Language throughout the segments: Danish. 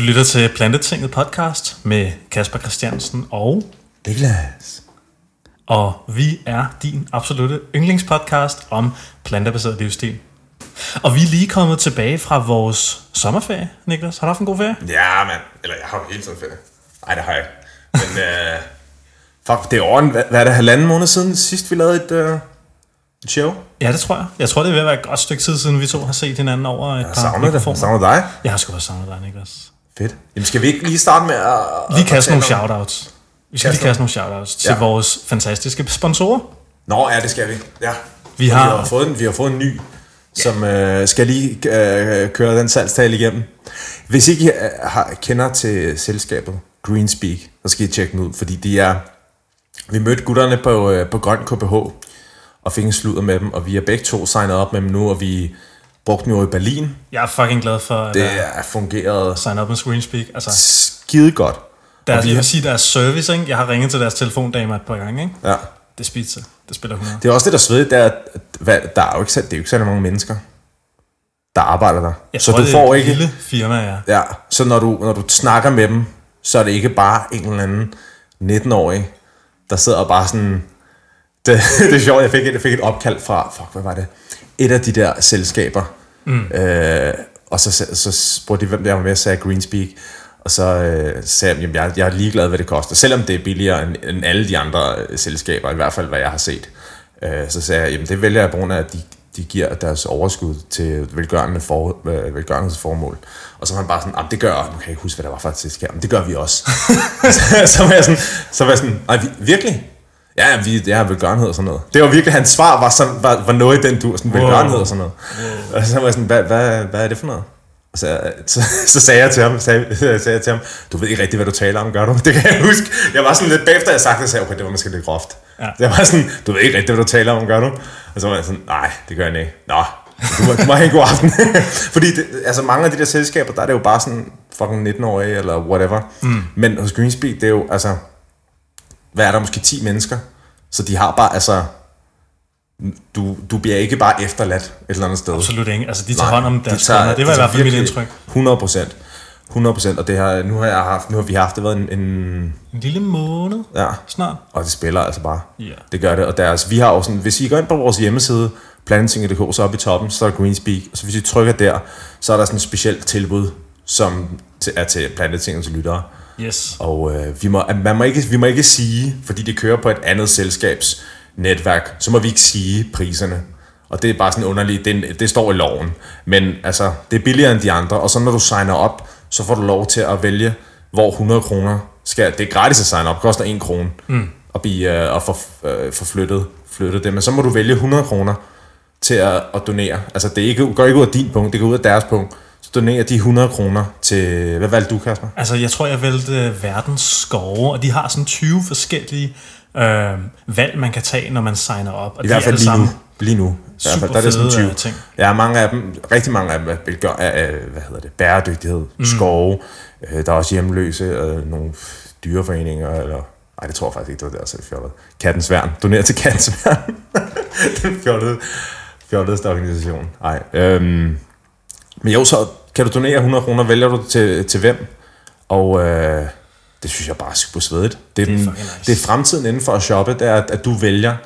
Du lytter til Plantetinget podcast med Kasper Christiansen og... Niklas. Og vi er din absolute yndlingspodcast om plantebaseret livsstil. Og vi er lige kommet tilbage fra vores sommerferie, Niklas. Har du haft en god ferie? Ja, mand. Eller jeg har jo hele tiden ferie. Nej, det har jeg ikke. Men øh, fuck, det er over en, hvad, hvad er det, halvanden måned siden sidst vi lavede et, øh, et show? Ja, det tror jeg. Jeg tror, det er ved at være et godt stykke tid siden, vi to har set hinanden over et Jeg par savner det. Jeg mikrofoner. savner dig. Jeg har sgu også savnet dig, Niklas. Fedt. Jamen, skal vi ikke lige starte med at... Lige kaste nogle shoutouts. Vi skal lige Kaste nogle shoutouts til Ja. vores fantastiske sponsorer. Nå, ja, det skal vi. Ja. Vi har- vi har, fået, en, vi har fået en ny, som øh, skal lige øh, køre den salgstale igennem. Hvis ikke I øh, har, kender til selskabet Greenspeak, så skal I tjekke den ud, fordi de er... Vi mødte gutterne på, øh, på Grøn KBH og fik en sludder med dem, og vi er begge to signet op med dem nu, og vi brugte dem jo i Berlin. Jeg er fucking glad for at Det er fungeret sign up med Screenspeak. Altså, skide godt. deres, vi jeg vil sige, deres service, ikke? Jeg har ringet til deres telefondame et par gange, ikke? Ja. Det er pizza. Det spiller 100. Det er også det, der er svedigt, det er, at der er jo ikke, det er jo ikke særlig mange mennesker, der arbejder der. Jeg så tror, du det er får et ikke... lille firma, ja. Ja, så når du, når du snakker med dem, så er det ikke bare en eller anden 19-årig, der sidder og bare sådan... Det, det er sjovt, jeg fik, et, jeg fik et opkald fra, fuck, hvad var det? Et af de der selskaber. Mm. Øh, og så, så, så spurgte de, hvem der var med, så sagde Greenspeak. Og så øh, sagde jeg, jamen, jeg, jeg er ligeglad, hvad det koster. Selvom det er billigere end, end alle de andre øh, selskaber, i hvert fald hvad jeg har set. Øh, så sagde jeg, jamen det vælger jeg på grund af, at de, de giver deres overskud til velgørende for, øh, velgørenhedsformål. Og så var han bare sådan, "Jamen, det gør, nu kan jeg ikke huske, hvad der var for et selskab, men det gør vi også. så, så, var jeg sådan, så var jeg sådan, nej, vi- virkelig? Ja, vi er velgørenhed og sådan noget. Det var virkelig, hans svar var, sådan, var, var noget i den dur, sådan velgørenhed og sådan noget. Og så var jeg sådan, hvad, hvad, hvad er det for noget? Og så, så, så sagde jeg til ham, sagde, sagde jeg til ham, du ved ikke rigtig, hvad du taler om, gør du? Det kan jeg huske. Jeg var sådan lidt bagefter, jeg sagde det, sagde okay, det var måske lidt groft. Ja. Jeg var sådan, du ved ikke rigtig, hvad du taler om, gør du? Og så var jeg sådan, nej, det gør jeg ikke. Nå, du må, du må have en god aften. Fordi det, altså mange af de der selskaber, der er det jo bare sådan fucking 19-årige eller whatever. Mm. Men hos Greenspeak, det er jo, altså, hvad er der, måske 10 mennesker? Så de har bare, altså, du, du bliver ikke bare efterladt et eller andet sted. Absolut ikke. Altså, de tager hånd om deres de kunder. Det var i altså hvert fald mit indtryk. 100 procent. 100 procent, og det har, nu har jeg haft, nu har vi haft, det været en, en En lille måned ja, snart. og det spiller altså bare. Ja. Det gør det, og deres, vi har jo sådan, hvis I går ind på vores hjemmeside, planting.dk, så oppe i toppen, så er der Greenspeak, og så hvis I trykker der, så er der sådan et specielt tilbud, som er til plantetingens lyttere. Yes. Og øh, vi, må, man må ikke, vi må ikke sige, fordi det kører på et andet selskabs netværk, så må vi ikke sige priserne. Og det er bare sådan underligt, det, det står i loven. Men altså, det er billigere end de andre, og så når du signer op, så får du lov til at vælge, hvor 100 kroner skal... Det er gratis at signe op, det koster 1 krone mm. at, blive, øh, at få, øh, få flyttet, flyttet det. Men så må du vælge 100 kroner til at, at donere. Altså, det er ikke, går ikke ud af din punkt, det går ud af deres punkt. Så donerer de 100 kroner til... Hvad valgte du, Kasper? Altså, jeg tror, jeg valgte verdens skove, og de har sådan 20 forskellige øh, valg, man kan tage, når man signer op. Og I hvert fald lige nu. Lige nu. I hvert fald, der er det sådan fede, 20. øh, ting. Ja, mange af dem, rigtig mange af dem vil gøre af, hvad hedder det, bæredygtighed, mm. skove. Øh, Der er også hjemløse, øh, nogle dyreforeninger, eller Nej, det tror jeg faktisk ikke, det var der, så det fjollet. Kattens Værn. Doner til Kattens Værn. Den fjollede, fjolledeste organisation. Nej. Øhm, men jo, så kan du donere 100 kroner, vælger du til, til hvem? Og øh, det synes jeg bare er super svedigt. Det er, Det er den, nice. det er fremtiden inden for at shoppe, det er, at, at du vælger,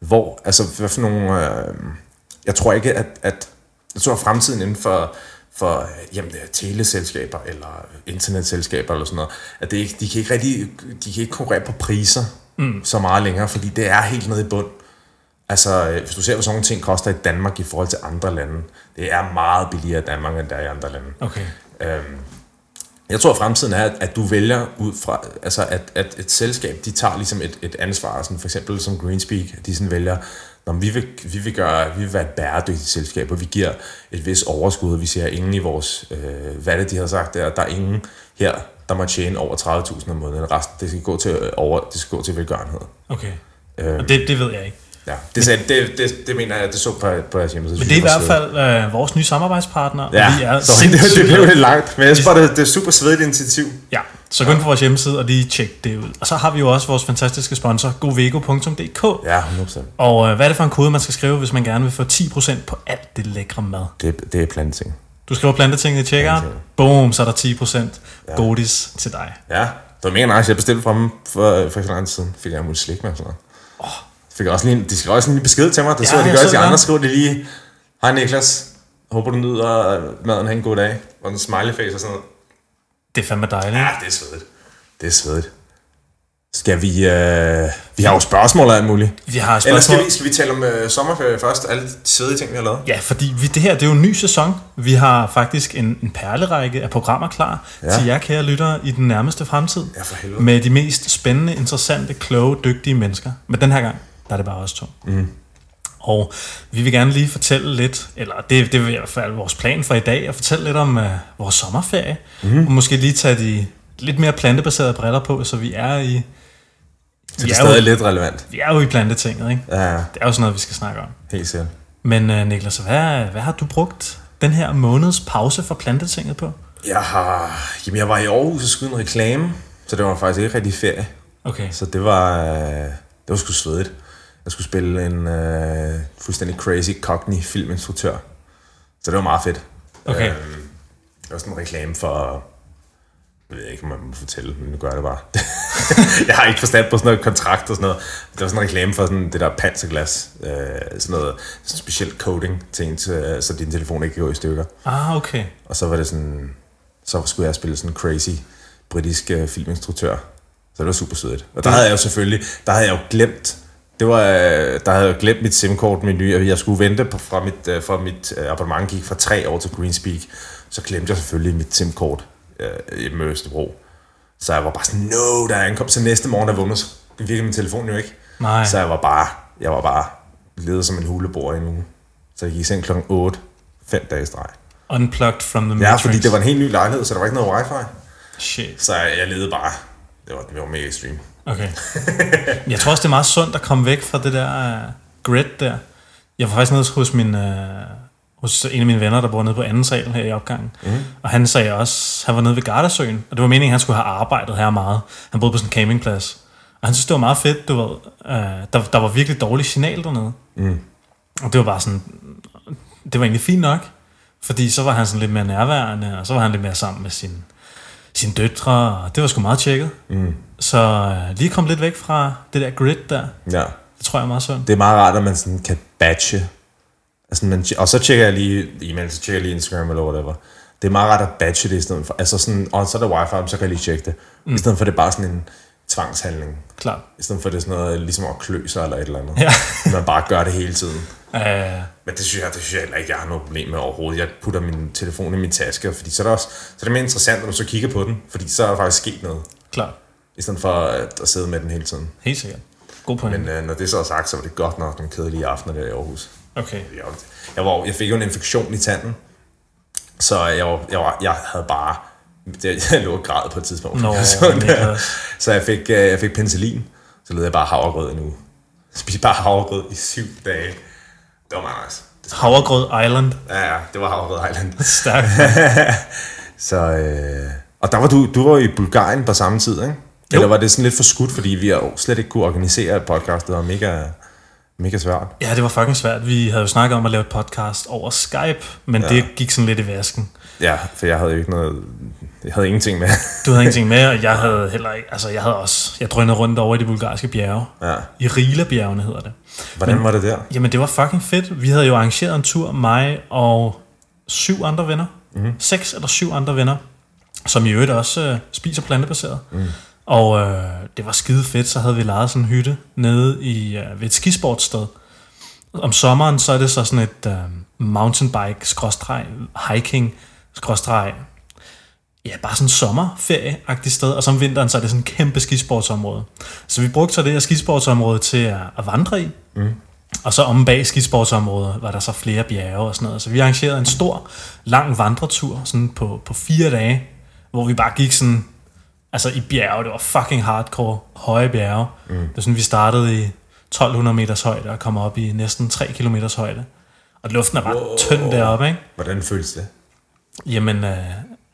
hvor, altså hvad for nogle, øh, jeg tror ikke, at, at jeg tror, at fremtiden inden for, for jamen, er teleselskaber eller internetselskaber eller sådan noget, at det ikke, de kan ikke rigtig, de kan ikke konkurrere på priser mm. så meget længere, fordi det er helt nede i bund. Altså, øh, hvis du ser, hvad sådan nogle ting koster i Danmark i forhold til andre lande, det er meget billigere i Danmark, end der er i andre lande. Okay. Øhm, jeg tror, at fremtiden er, at, du vælger ud fra, altså at, at et selskab, de tager ligesom et, et ansvar, sådan for eksempel som Greenspeak, de sådan vælger, når vi vil, vi vil, gøre, vi vil være et bæredygtigt selskab, og vi giver et vis overskud, og vi siger ingen i vores, øh, hvad det, de har sagt der, der er ingen her, der må tjene over 30.000 om måneden, resten, det skal gå til, øh, over, det skal gå til velgørenhed. Okay. Øhm, Og det, det ved jeg ikke. Ja, det, sagde, det, det, det, mener jeg, det så på, på jeres hjemmeside. Men det er i hvert fald øh, vores nye samarbejdspartner. Ja, og vi er sorry, det, det blev lidt langt, men jeg synes bare, det, det er super svedigt initiativ. Ja, så gå ind på vores hjemmeside og lige tjek det ud. Og så har vi jo også vores fantastiske sponsor, govego.dk. Ja, 100%. Og øh, hvad er det for en kode, man skal skrive, hvis man gerne vil få 10% på alt det lækre mad? Det, det er planting. Du skriver plantetinget i checkout, boom, så er der 10% godis til dig. Ja, det var mega nice. Jeg bestilte fra dem for, for ikke så lang tid siden. Fik jeg muligt slik med og sådan noget. Fik også lige, de skrev også lille besked til mig. Det Ja, så, de jeg gør til det. andre. Skriver de lige, Hej Niklas, håber du nyder maden. Ha' en god dag. Og en smiley face og sådan noget. Det er fandme dejligt. Ja, det er svedigt. Det er svedigt. Skal vi... Øh, vi har jo spørgsmål og alt muligt. Vi har et Eller spørgsmål. skal vi, skal vi tale om øh, sommerferie først? Alle de svedige ting, vi har lavet? Ja, fordi vi, det her det er jo en ny sæson. Vi har faktisk en, en perlerække af programmer klar ja. Ja. til jer kære lyttere i den nærmeste fremtid. Ja, for helvede. Med de mest spændende, interessante, kloge, dygtige mennesker. Men den her gang, der er det bare os to. Mm. Og vi vil gerne lige fortælle lidt, eller det, det vil i hvert fald vores plan for i dag, at fortælle lidt om uh, vores sommerferie. Mm. Og måske lige tage de lidt mere plantebaserede briller på, så vi er i, Så det er er jo- stadig lidt relevant. vi er jo i plantetinget, ikke? Ja, ja, Det er jo sådan noget, vi skal snakke om. helt sikkert. Men uh, Niklas, hvad, hvad har du brugt den her måneds pause for plantetinget på? Jeg har... Jamen, jeg var i Aarhus og skulle en reklame, så det var faktisk ikke rigtig ferie. Okay, Så det var... Øh, det var sgu svedigt. Jeg skulle spille en øh, fuldstændig crazy cockney filminstruktør. Så det var meget fedt. Okay. Øh, det var sådan en reklame for... Jeg ved ikke, om man må fortælle, men nu gør jeg det bare. jeg har ikke forstand på sådan noget kontrakt og sådan noget. Det var sådan en reklame for sådan det der panserglas. Øh, sådan noget sådan speciel coating til en, til, så din telefon ikke kan gå i stykker. ah, okay. Og så var det sådan, så skulle jeg spille sådan en crazy britisk øh, filminstruktør. Så det var super sødt. Og der havde jeg jo selvfølgelig, der havde jeg jo glemt, det var, øh, der havde jeg glemt mit SIM-kort menu, og jeg skulle vente på, fra mit, øh, fra mit øh, abonnement gik fra tre år til Greenspeak, så glemte jeg selvfølgelig mit SIM-kort øh, i Østerbro. Så jeg var bare sådan, no, der er ankomst. Så næste morgen, der vågnede, så virkede min telefon jo ikke. Nej. Så jeg var bare, jeg var bare ledet som en hulebor i en uge. Så jeg gik i seng klokken 8, fem dage i streg. Unplugged from the Ja, Matrix. fordi det var en helt ny lejlighed, så der var ikke noget wifi. Shit. Så jeg, jeg levede bare. Det var, det var mega extreme. Okay. jeg tror også, det er meget sundt at komme væk fra det der uh, grid der. Jeg var faktisk nede hos min... Uh, hos en af mine venner, der bor nede på anden sal her i opgangen. Mm. Og han sagde også, han var nede ved Gardasøen, og det var meningen, at han skulle have arbejdet her meget. Han boede på sådan en campingplads. Og han synes, det var meget fedt, du ved. Uh, der, der var virkelig dårlig signal dernede. Mm. Og det var bare sådan, det var egentlig fint nok. Fordi så var han sådan lidt mere nærværende, og så var han lidt mere sammen med sin, sine døtre, og det var sgu meget tjekket. Mm. Så øh, lige kom lidt væk fra det der grid der, Ja. det tror jeg er meget sundt. Det er meget rart, at man sådan kan batche. Altså, man, og så tjekker jeg lige e-mail, så tjekker jeg lige Instagram eller whatever. Det er meget rart at batche det i stedet for. Altså sådan, og så er der wifi, så kan jeg lige tjekke det. Mm. I stedet for, det er bare sådan en tvangshandling. Klart. I stedet for, det er sådan noget, ligesom at klø sig eller et eller andet. Ja. man bare gør det hele tiden. Uh, Men det synes jeg, det synes jeg heller ikke, jeg har noget problem med overhovedet. Jeg putter min telefon i min taske, fordi så er det også så er det mere interessant, når du så kigger på den, fordi så er der faktisk sket noget, klart. i stedet for at, at sidde med den hele tiden. Helt sikkert. God point. Men øh, når det så er sagt, så var det godt nok nogle kedelige aftener der i Aarhus. Okay. Jeg, var- jeg, var, jeg fik jo en infektion i tanden, så jeg, var, jeg, var, jeg havde bare... Det, jeg lå og på et tidspunkt. Nå, så, Niklas. så jeg fik, øh, jeg fik penicillin, så led jeg bare havregrød nu. Spiste bare havregrød i syv dage. Det var meget nice. Det, Havregrød Island. ja, ja, det var havregrød Island. Stærkt. Så, øh, og der var du, du var i Bulgarien på samme tid, ikke? Jo. Eller var det sådan lidt for skudt, fordi vi slet ikke kunne organisere et podcast? Det var mega, mega svært. Ja, det var fucking svært. Vi havde jo snakket om at lave et podcast over Skype, men ja. det gik sådan lidt i vasken. Ja, for jeg havde jo ikke noget... Jeg havde ingenting med. Du havde ingenting med, og jeg havde heller ikke... Altså, jeg havde også... Jeg drønede rundt over i de bulgarske bjerge. Ja. I Rila-bjergene hedder det. Hvordan var det der? Jamen, det var fucking fedt. Vi havde jo arrangeret en tur, mig og syv andre venner. Mm. Seks eller syv andre venner, som i øvrigt også øh, spiser plantebaseret. Mm. Og øh, det var skide fedt, så havde vi lejet sådan en hytte nede i, øh, ved et skisportsted. Om sommeren, så er det så sådan et øh, mountainbike, skråstreg, hiking, skråstreg, ja, bare sådan en sommerferie-agtigt sted, og så om vinteren, så er det sådan et kæmpe skisportsområde. Så vi brugte så det her skisportsområde til at, at vandre i, og så om bag skisportsområdet var der så flere bjerge og sådan noget. Så vi arrangerede en stor, lang vandretur sådan på, på fire dage, hvor vi bare gik sådan, altså i bjerge, det var fucking hardcore, høje bjerge. Mm. Det var sådan, vi startede i 1200 meters højde og kom op i næsten 3 kilometers højde. Og luften er bare wow. tynd deroppe, ikke? Hvordan føles det? Jamen, øh,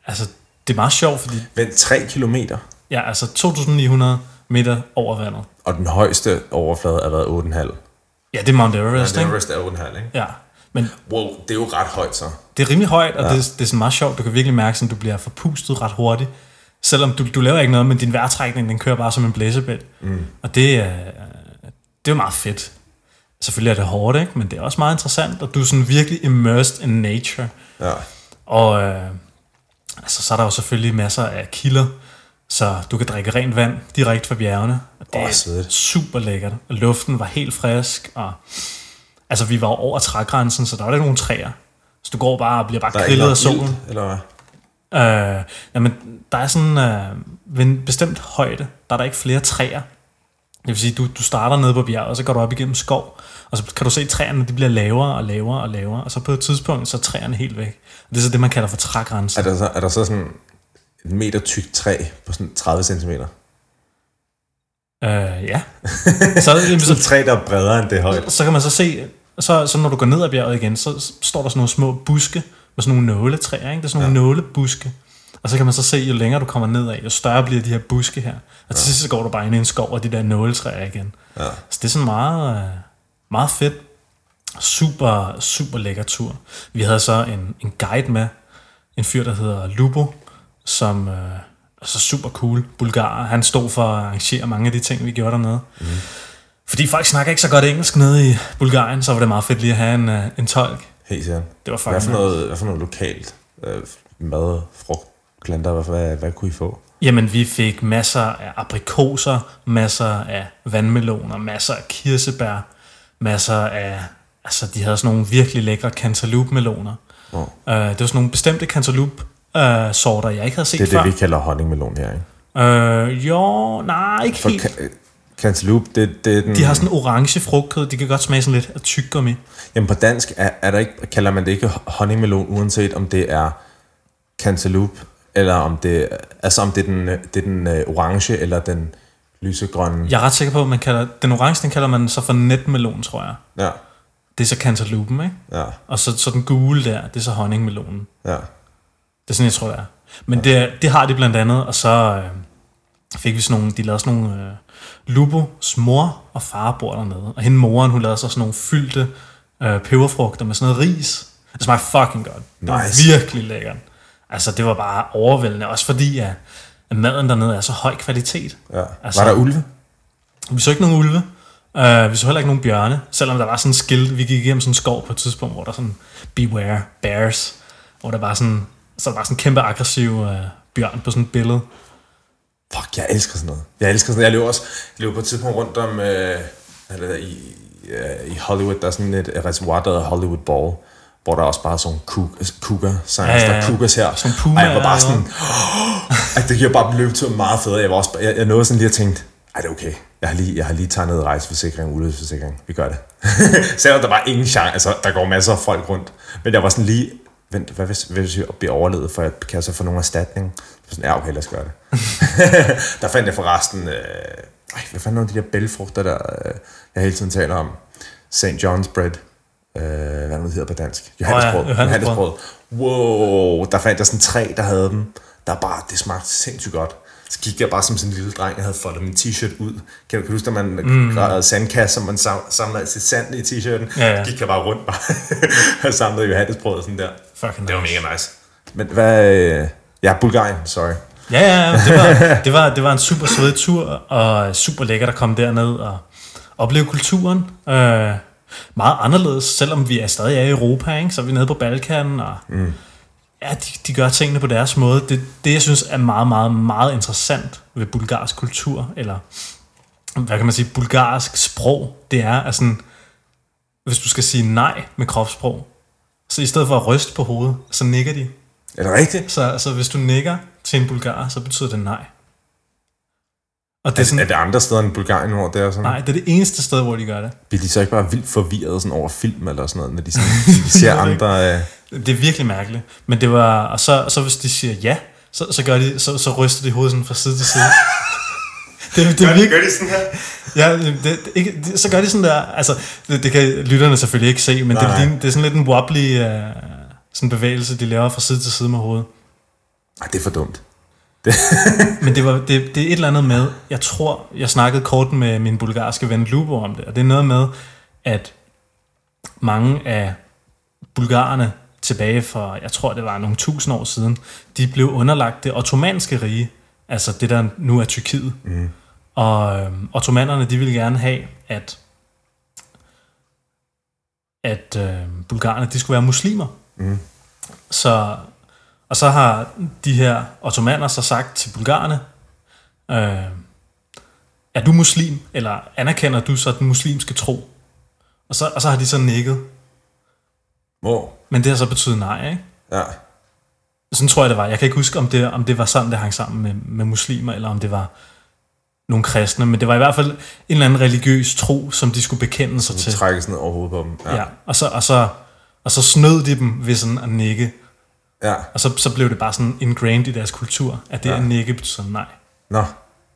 altså, det er meget sjovt, fordi Vent, 3 kilometer, ja, altså 2900 meter over vandet. og den højeste overflade har været 8,5. Ja, det er Mount Everest, ikke? Everest er 8,5, ikke? Ja, Men Wow, det er jo ret højt så. det er rimelig højt, og ja. det, er- det er sådan meget sjovt. Du kan virkelig mærke, at du bliver forpustet ret hurtigt. Selvom du, du laver ikke noget, men din vejrtrækning, den kører bare som en blæsebæl. Mm. Og det, er, det er meget fedt. Selvfølgelig er det hårdt, ikke? men det er også meget interessant, og du er sådan virkelig immersed in nature. Ja. Og øh, altså, så er der jo selvfølgelig masser af kilder, så du kan drikke rent vand direkte fra bjergene. Og det Åh, er super lækkert. Og luften var helt frisk, og altså, vi var over trægrænsen, så der var ikke nogen træer. Så du går bare og bliver bare Der grillet af solen. ilt, eller hvad? Øh, jamen, der er sådan, øh, ved en bestemt højde, der er der ikke flere træer. Det vil sige, du, du starter nede på bjerget, og så går du op igennem skov, og så kan du se, at træerne de bliver lavere og lavere og lavere, og så på et tidspunkt, så er træerne helt væk. Og det er så det, man kalder for trægrænsen. Er der, så, er der så sådan et meter tykt træ på sådan 30 cm? Øh, ja. Så, jamen, Sådan et så, træ, der er bredere end det er højt. så kan man så se, så, så når du går ned ad bjerget igen, så står der sådan nogle små buske med sådan nogle nåletræer, ikke? Det er sådan nogle ja. nålebuske. Og så kan man så se, jo længere du kommer nedad, jo større bliver de her buske her. Og til sidst så går du bare ind i en skov og de der nåletræer igen. Ja. Så det er sådan meget, øh, meget fedt. Super, super lækker tur. Vi havde så en, en guide med, en fyr, der hedder Lubo, som øh, er så super cool, bulgar. Han stod for at arrangere mange af de ting, vi gjorde dernede. Mm. Fordi folk snakker ikke så godt engelsk nede i Bulgarien, så var det meget fedt lige at have en, øh, en tolk. Helt sikkert. Det var Hvad fucking for noget, hvad for noget lokalt øh, mad, frugt, planter, hvad, hvad, hvad kunne I få? Jamen, vi fik masser af aprikoser, masser af vandmeloner, masser af kirsebær, masser af... Altså, de havde sådan nogle virkelig lækre cantaloupe-meloner. Oh. Uh, det var sådan nogle bestemte cantaloupe-sorter, jeg ikke havde set Det er det, før. vi kalder honningmelon her, ikke? Øh, jo, nej, ikke For helt. ca- cantaloupe, det, det er den... De har sådan orange frugtkød, de kan godt smage sådan lidt af tyggegummi. Jamen på dansk er, er der ikke, kalder man det ikke honningmelon, uanset om det er cantaloupe, eller om det, altså om det er den, det er den øh, orange, eller den lysegrønne. Jeg er ret sikker på, at man kalder, den orange, den kalder man så for netmelon, tror jeg. Ja, Det er så cantaloupen, ikke? ja, Og så, så den gule der, det er så honningmelonen. ja. Det er sådan, jeg tror, det er. Men det, det har de blandt andet, og så øh, fik vi sådan nogle, de lavede sådan nogle, øh, Lubos mor og far bor dernede, og hende moren, hun lavede så sådan nogle fyldte øh, peberfrugter med sådan noget ris. Det smagte fucking godt. Det var Nice. virkelig lækkert. Altså, det var bare overvældende, også fordi, at, at maden dernede er så høj kvalitet. ja. Altså- var der ulve? Vi så ikke nogen ulve. Uh, vi så heller ikke nogen bjørne, selvom der var sådan en skilt. Vi gik igennem sådan en skov på et tidspunkt, hvor der sådan, beware bears, hvor der var sådan, så der var sådan en kæmpe aggressiv uh, bjørn på sådan et billede. Fuck, jeg elsker sådan noget. Jeg elsker sådan noget. Jeg løber også jeg løber på et tidspunkt rundt om øh, er der, i, øh, i Hollywood. Der er sådan et, reservoir, der hedder Hollywood Ball, hvor der er også bare sådan nogle cougar signs. Ja, Ja, ja, ja, ja. Der er cougars her. Sådan puma og jeg var bare sådan, at det giver bare løbetur meget federe. Jeg, var også, jeg, jeg nåede sådan lige at tænke, ej, det er okay. Jeg har lige, jeg har lige tegnet rejseforsikring, ulykkesforsikring. Vi gør det. Selvom der var ingen chance, altså der går masser af folk rundt. Men jeg var sådan lige, vent, hvad hvis, hvad hvis jeg bliver overlevet, for jeg kan så få nogen erstatning? Så sådan, ja, okay, lad os gøre det. der fandt jeg forresten, øh, ej, hvad fanden er de der bælfrugter, der øh, jeg hele tiden taler om? St. John's bread. Øh, hvad er det, nu hedder på dansk? Johannesbrød. Johannesbrød. Johannesbrød. Wow, der fandt jeg sådan tre, der havde dem. Der bare, det smagte sindssygt godt. Så gik jeg bare som sådan en lille dreng, jeg havde foldet min t-shirt ud. Kan du kan du huske, at man mm. gravede sandkasse, og man sam- samlede altid sand i t-shirten? Ja, ja. Så gik jeg bare rundt bare og samlede Johannesbrød og sådan der. Fucking Det var nice. mega nice. Men hvad... øh, Ja, Bulgarien, sorry. Ja, ja, ja, det var, det var, det var en super svedig tur, og super lækkert at komme derned og opleve kulturen. Øh, meget anderledes, selvom vi er stadig er i Europa, ikke? så er vi nede på Balkan, og mm. ja, de, de gør tingene på deres måde. Det, det, jeg synes er meget, meget, meget interessant ved bulgarsk kultur, eller hvad kan man sige, bulgarsk sprog, det er, at sådan, hvis du skal sige nej med kropssprog, så i stedet for at ryste på hovedet, så nikker de. Er det rigtigt? Så, så hvis du nikker til en bulgar, så betyder det nej. Og det er, Er, sådan, er det andre steder end Bulgarien, hvor det er sådan? nej, det er det eneste sted, hvor de gør det. Bliver de så ikke bare vildt forvirret sådan over film eller sådan noget, når de, sådan, de ser andre... Øh, Det er virkelig mærkeligt. Men det var, og så, så hvis de siger ja, så, så, gør de, så, så ryster de hovedet sådan fra side til side. det, det er virkelig, gør de sådan her? ja, det, det, ikke, det, så gør de sådan der, altså, det, det kan lytterne selvfølgelig ikke se, men det, Nej. det, det er sådan lidt en wobbly uh, sådan bevægelse, de laver fra side til side med hovedet. Ej, det er for dumt. Men det, var, det, det er et eller andet med, jeg tror, jeg snakkede kort med min bulgarske ven Lubo om det, og det er noget med, at mange af bulgarerne tilbage for, jeg tror det var nogle tusind år siden, de blev underlagt det ottomanske rige, altså det der nu er Tyrkiet. Mm. Og øh, ottomanerne, de ville gerne have, at at øh, bulgarerne, de skulle være muslimer. Mm. Så, og så har de her ottomaner så sagt til bulgarerne, øh, er du muslim, eller anerkender du så den muslimske tro? Og så, og så har de så nikket. Hvor? Men det har så betydet nej, ikke? Ja. Sådan tror jeg, det var. Jeg kan ikke huske, om det, om det var sådan, det hang sammen med, med muslimer, eller om det var nogle kristne, men det var i hvert fald en eller anden religiøs tro, som de skulle bekende sig til. Trække sådan over hovedet på dem. Ja. ja. Og, så, og, så, og så snød de dem ved sådan at nikke. Ja. Og så, så blev det bare sådan ingrained i deres kultur, at det ja. at nikke betyder nej. Nå,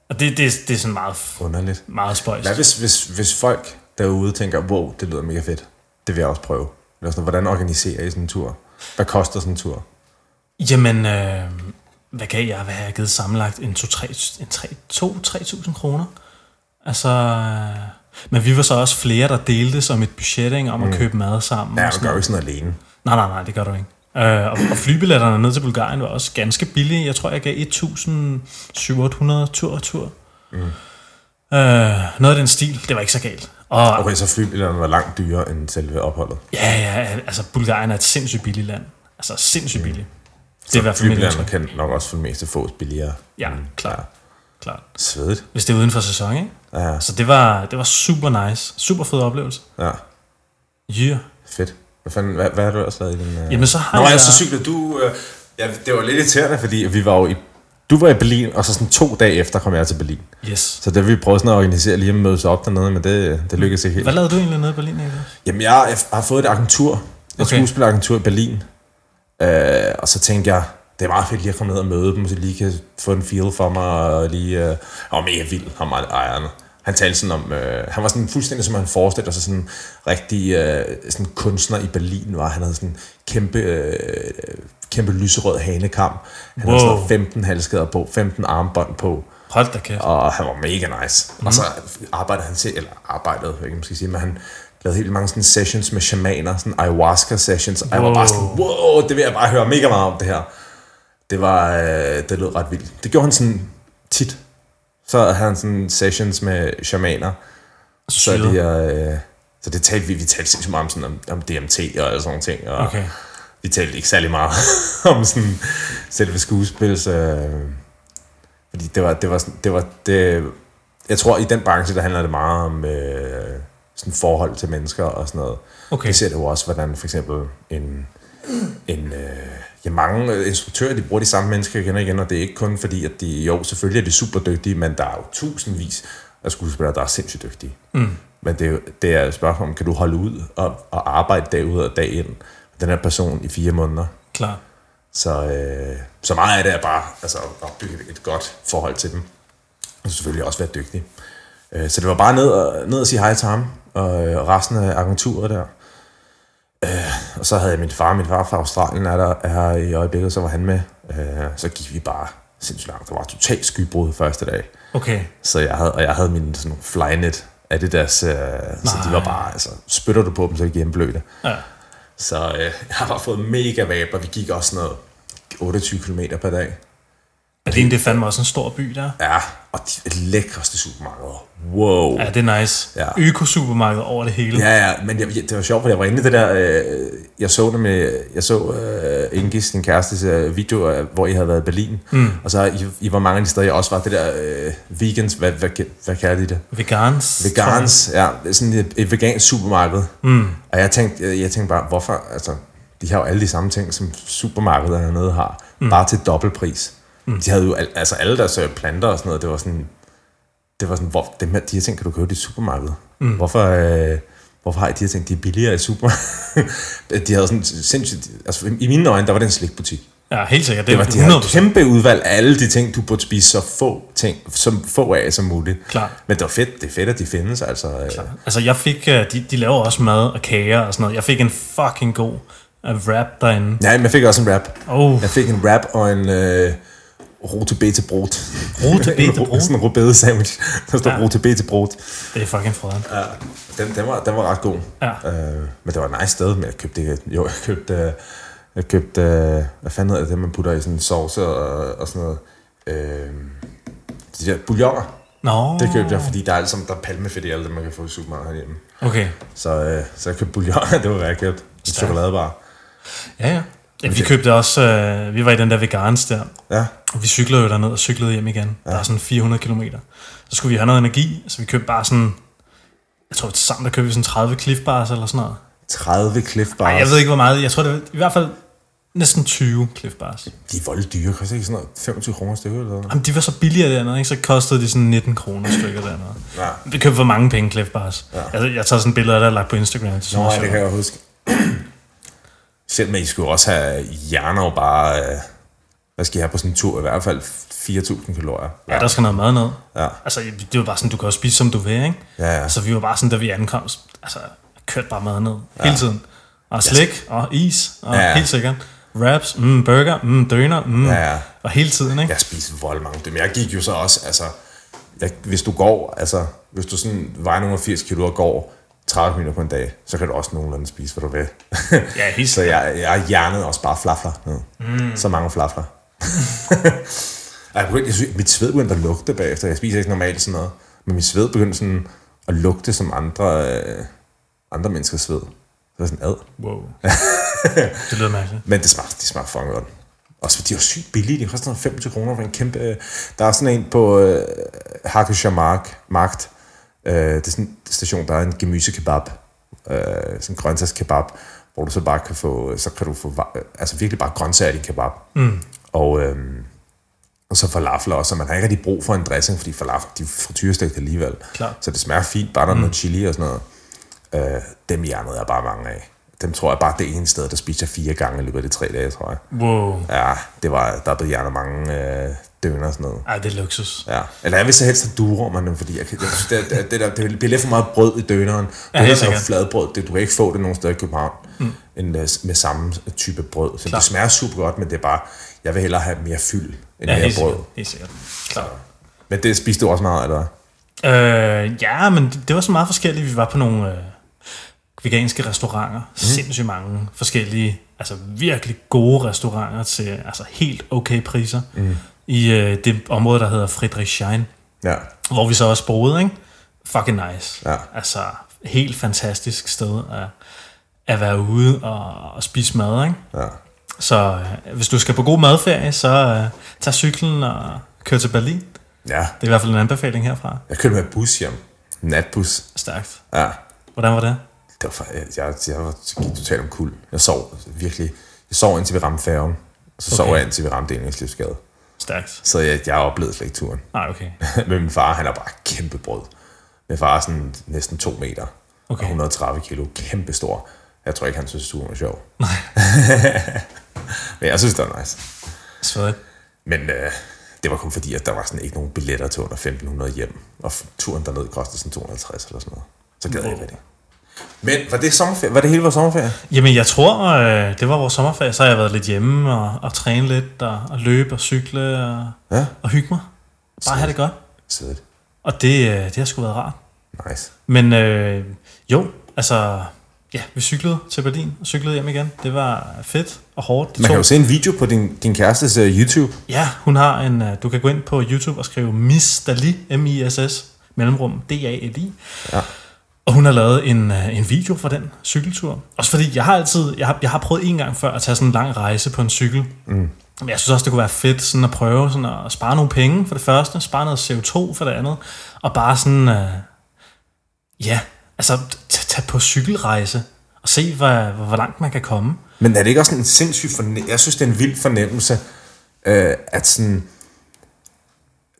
Og det, det, det er sådan meget, underligt. meget spøjst. Hvad hvis, hvis, hvis folk derude tænker, wow, det lyder mega fedt. Det vil jeg også prøve. Eller sådan, hvordan organiserer I sådan en tur? Hvad koster sådan en tur? Jamen, øh, hvad gav jeg? Hvad har jeg givet sammenlagt? En 2-3.000 kroner? Altså, øh, men vi var så også flere, der delte som et budget ikke, om at købe mad sammen. Mm. Ja, og gør jo sådan alene. Nej, nej, nej, det gør du ikke. Øh, og, og flybilletterne ned til Bulgarien var også ganske billige. Jeg tror, jeg gav 1.700 tur og tur. Mm. Øh, noget af den stil, det var ikke så galt. Og Okay, så flybilletterne var langt dyrere end selve opholdet. ja, ja, altså Bulgarien er et sindssygt billigt land. Altså sindssygt billigt. Det er i hvert fald Flybilletterne kan nok også for det meste fås billigere. Ja, Mm, klart. klart. Svedigt. Hvis det er uden for sæson, ikke? Ja, Så det var, det var super nice. Super fed oplevelse. ja. Yeah. Fedt. Hvad, fanden, hvad, hvad har du ellers lavet i den? Uh... Jamen, så har Nå, jeg- jeg... så cyklede du... Uh... Ja, det var lidt irriterende, fordi vi var jo i... Du var i Berlin, og så sådan to dage efter kom jeg til Berlin. Yes. Så det vi prøvede sådan at organisere lige at mødes op dernede, men det, det lykkedes ikke helt. Hvad lavede du egentlig nede i Berlin, Niklas? Jamen, jeg har fået et agentur. Et Okay. skuespileragentur i Berlin. Øh, og så tænkte jeg, det er meget fedt lige at komme ned og møde dem, så lige kan få en feel for mig, og lige... Øh, og mega vild, ham og ejeren. Han talte sådan om... Øh, han var sådan fuldstændig, som han forestillede sig, sådan rigtig øh, sådan kunstner i Berlin var. Han havde sådan kæmpe, øh, kæmpe lyserød hanekam. Han wow. havde sådan Wow. noget 15 halskæder på, 15 armbånd på. Hold da kæft. Og han var mega nice. Mm. Og så arbejdede han til, eller arbejdede, jeg ikke, man skal sige, men han lavede helt mange sådan sessions med shamaner, sådan ayahuasca sessions. Og jeg var bare sådan, wow, det vil jeg bare høre mega meget om det her. Det var, øh, det lød ret vildt. Det gjorde han sådan tit. Så havde han sådan sessions med shamaner. Så, det, øh, så det talte vi, vi talte sindssygt meget om, sådan, om, om DMT og sådan nogle ting. Og Okay. vi talte ikke særlig meget om sådan selve skuespils... Øh, fordi det var, det var, det var det, jeg tror, i den branche, der handler det meget om øh, sådan forhold til mennesker og sådan noget. Okay. Vi ser det jo også, hvordan for eksempel en, en øh, ja, mange øh, instruktører, de bruger de samme mennesker igen og igen, og det er ikke kun fordi, at de, jo, selvfølgelig er de super dygtige, men der er jo tusindvis af skuespillere, der er sindssygt dygtige. Mm. Men det er, det er et spørgsmål om, kan du holde ud og, og arbejde dag ud og dag ind den her person i fire måneder? Klar. Så, øh, så meget af det er bare altså, at opbygge et godt forhold til dem. Og selvfølgelig også være dygtig. Øh, så det var bare ned og, ned og sige hej til ham, og, øh, og resten af agenturet der. Øh, og så havde jeg min far, min far fra Australien er der er her i øjeblikket, så var han med. Øh, så gik vi bare sindssygt langt. Der var totalt skybrud første dag. Okay. Så jeg havde, og jeg havde min sådan flynet af det deres, øh, så de var bare, altså, spytter du på dem, så er de gennemblødte. Ja. Så øh, jeg har bare fået mega vabler. Vi gik også noget 28 km per dag. Berlin, det er fandme også en stor by der. Ja, og de lækreste supermarkeder. Wow. Ja, det er nice. Ja. Økosupermarked over det hele. Ja, ja, men jeg, det var sjovt, for jeg var inde i det der, øh, jeg så det med, jeg så øh, Ingis, din kærestes øh, video, øh, hvor I havde været i Berlin, mm. og så I, I var mange af de steder, jeg også var, det der øh, vegans, hvad, hvad, hvad kalder de det? Vegans. Vegans, ja, sådan et, et vegansk supermarked. Mm. Og jeg tænkte, jeg, jeg tænkte bare, hvorfor, altså, de har jo alle de samme ting, som supermarkederne hernede har, mm. bare til dobbeltpris. Mm. De havde jo, al, altså alle deres øh, planter og sådan noget, det var sådan, det var sådan, hvor, dem her, de her ting kan du købe i et supermarked. Mm. Hvorfor, øh, hvorfor har I de her ting, de er billigere i super? de havde sådan sindssygt, altså i mine øjne, der var det en slikbutik. Ja, helt sikkert. Det Det, var, de havde 100%. kæmpe udvalg af alle de ting, du burde spise så få ting, som få af som muligt. Klart. Men det var fedt, det er fedt, at de findes, altså. øh, Altså, jeg fik, øh, de, de laver også mad og kager og sådan noget. Jeg fik en fucking god wrap derinde. Nej, men jeg fik også en rap. Oh, Jeg fik en rap og en, øh, rute bete brot. Rute bete brot? Sådan en rubede sandwich. Der står Ja. ja. rute bete brot. Det er fucking frederen. Ja, den, den, var, den var ret god. Ja. Øh, men det var et nice sted, men jeg købte. Jo, jeg købte... Øh, jeg købte... Øh, hvad fanden hedder det, man putter i sådan en sauce og, og sådan noget? Øh, de der bouilloner. Nå, Det købte jeg, fordi der er sammen, der er palmefedt i alt det, man kan få i supermarkedet herhjemme. okay. Så, øh, så jeg købte bouilloner, det var hvad jeg købte. En chokoladebar. Ja, ja. Ja vi købte også, øh, vi var i den der vegans der, Ja, og vi cyklede jo derned og cyklede hjem igen. Ja. Der er sådan 400 km. Så skulle vi have noget energi, så vi købte bare sådan, jeg tror sammen der købte vi sådan 30 Cliff Bars eller sådan noget. 30 Cliff Bars. Ej, jeg ved ikke hvor meget, jeg tror det var i hvert fald næsten 20 Cliff Bars. De er voldt dyre, koster ikke sådan noget 25 kroner stykket eller noget? Jamen, de var så billigere dernede, ikke? så kostede de sådan 19 kroner stykker dernede. Ja. Vi købte for mange penge Cliff Bars. Ja. Altså, jeg tager sådan et billede af det og lagt på Instagram. Det Nå, det kan jeg huske. Selv med, I skulle også have hjerner og bare... Øh, hvad skal I have på sådan en tur? I hvert fald 4.000 kalorier. Ja, der skal noget mad ned. Ja. Altså, det var bare sådan, du kan også spise, som du vil, ikke? Ja, ja. Så vi var bare sådan, da vi ankom, altså, kørte bare mad ned hele tiden. Og slik, og is, og Ja, ja, ja. helt sikkert. Wraps, mm, burger, mm, døner, mm, Ja, ja. og hele tiden, ikke? Jeg spiser vold mange. Men jeg gik jo så også, altså... Jeg, hvis du går, altså... Hvis du sådan vejer nogle 80 kilo og går 30 minutter på en dag, så kan du også nogenlunde spise, hvad du vil. Ja, helt så jeg, jeg hjernede også bare flafler. Mm. Så mange flafler. jeg, begyndte, jeg synes, mit sved begyndte at lugte bagefter. Jeg spiser ikke normalt sådan noget. Men mit sved begyndte sådan at lugte som andre, øh, andre menneskers sved. Det var sådan ad. Wow. det lyder mærkeligt. Men det smagte, det smagte fucking godt. Også fordi de var sygt billige. De koster sådan noget 25 kroner for en kæmpe... øh, Der er sådan en på øh, Hakusha Mark, Markt. Øh, det er sådan en station, der er en gemysekebab. Øh, sådan en grøntsagskebab, hvor du så bare kan få... Så kan du få øh, altså virkelig bare grøntsager i din kebab. Mm. Og, øh, og så falafel også. Og man har ikke rigtig brug for en dressing, fordi falafel, de er frityrestegte alligevel. Klart. Så det smager fint. Bare der er noget chili og sådan noget. Øh, dem hjernede jeg bare mange af. Dem tror jeg bare det ene sted, der spiser jeg fire gange i løbet af de tre dage, tror jeg. Wow. Ja, det var, der er blevet hjernet mange øh, døner og sådan noget. Ej, det er luksus. Ja. Eller jeg vil så helst have duer, men fordi jeg, kan- jeg synes, det, det, det, der, det bliver lidt for meget brød i døneren. Ja, det er sikkert. fladbrød. Det, du kan ikke få det nogen steder i København mm. end, øh, med samme type brød. Så Klar. det smager super godt, men det er bare, jeg vil hellere have mere fyld end Ja, mere helt brød. sikkert. Helt sikkert. Klar. Men det spiste du også meget, eller? Øh, ja, men det, det var så meget forskelligt. Vi var på nogle øh, veganske restauranter. Mm. Sindssygt mange forskellige, altså virkelig gode restauranter til altså helt okay priser. Mm. I øh, det område, der hedder Friedrichshain, Ja. hvor vi så også boede, ikke? Fucking nice. Ja. Altså, helt fantastisk sted at, at være ude og, og spise mad, ikke? ja. Så øh, hvis du skal på god madferie, så øh, tag cyklen og kør til Berlin. Det Ja, er i hvert fald en anbefaling herfra. jeg kørte med bus hjem. Natbus. Stærkt. Ja. Hvordan var det? Det var, jeg, jeg, jeg var gik totalt om kul. Jeg sov virkelig. Jeg sov indtil vi ramte færgen. Så okay. sov jeg indtil vi ramte Engelslivsgade. Stærkt. Så jeg, jeg oplevede slet ikke turen. Nej, okay. Men min far, han er bare kæmpe brød. Min far er sådan næsten 2 meter. Okay. Og 130 kilo. Kæmpe stor. Jeg tror ikke, han synes, turen var sjov. Nej. Men jeg synes, det var nice. Svedigt. Men øh, det var kun fordi, at der var sådan ikke nogen billetter til under 1500 hjem. Og turen derned kostede sådan 250 eller sådan noget. Så gad jeg ikke det. Men var det sommerferie? Var det hele vores sommerferie? Jamen, jeg tror, øh, det var vores sommerferie. Så har jeg været lidt hjemme og, og træne lidt, og, og løbe og cykle og, Ja. og hygge mig. Bare have det godt. Sædet. Og det, øh, det har sgu været rart. Nice. Men øh, jo, altså, ja, vi cyklede til Berlin og cyklede hjem igen. Det var fedt og hårdt. Det Man kan tog- jo se en video på din, din kærestes uh, YouTube. Ja, hun har en, øh, du kan gå ind på YouTube og skrive Miss Dali, M-I-S-S, mellemrum, D-A-L-I. Ja. Og hun har lavet en, øh, en video for den cykeltur. Også fordi, jeg har altid, jeg har, jeg har prøvet en gang før at tage sådan en lang rejse på en cykel. Mm. Men jeg synes også, det kunne være fedt sådan at prøve sådan at spare nogle penge for det første, spare noget CO2 for det andet, og bare sådan, øh, ja, altså tage på cykelrejse og se, hvor, hvor langt man kan komme. Men er det ikke også en sindssyg fornemmelse? Jeg synes, det er en vild fornemmelse, øh, at sådan...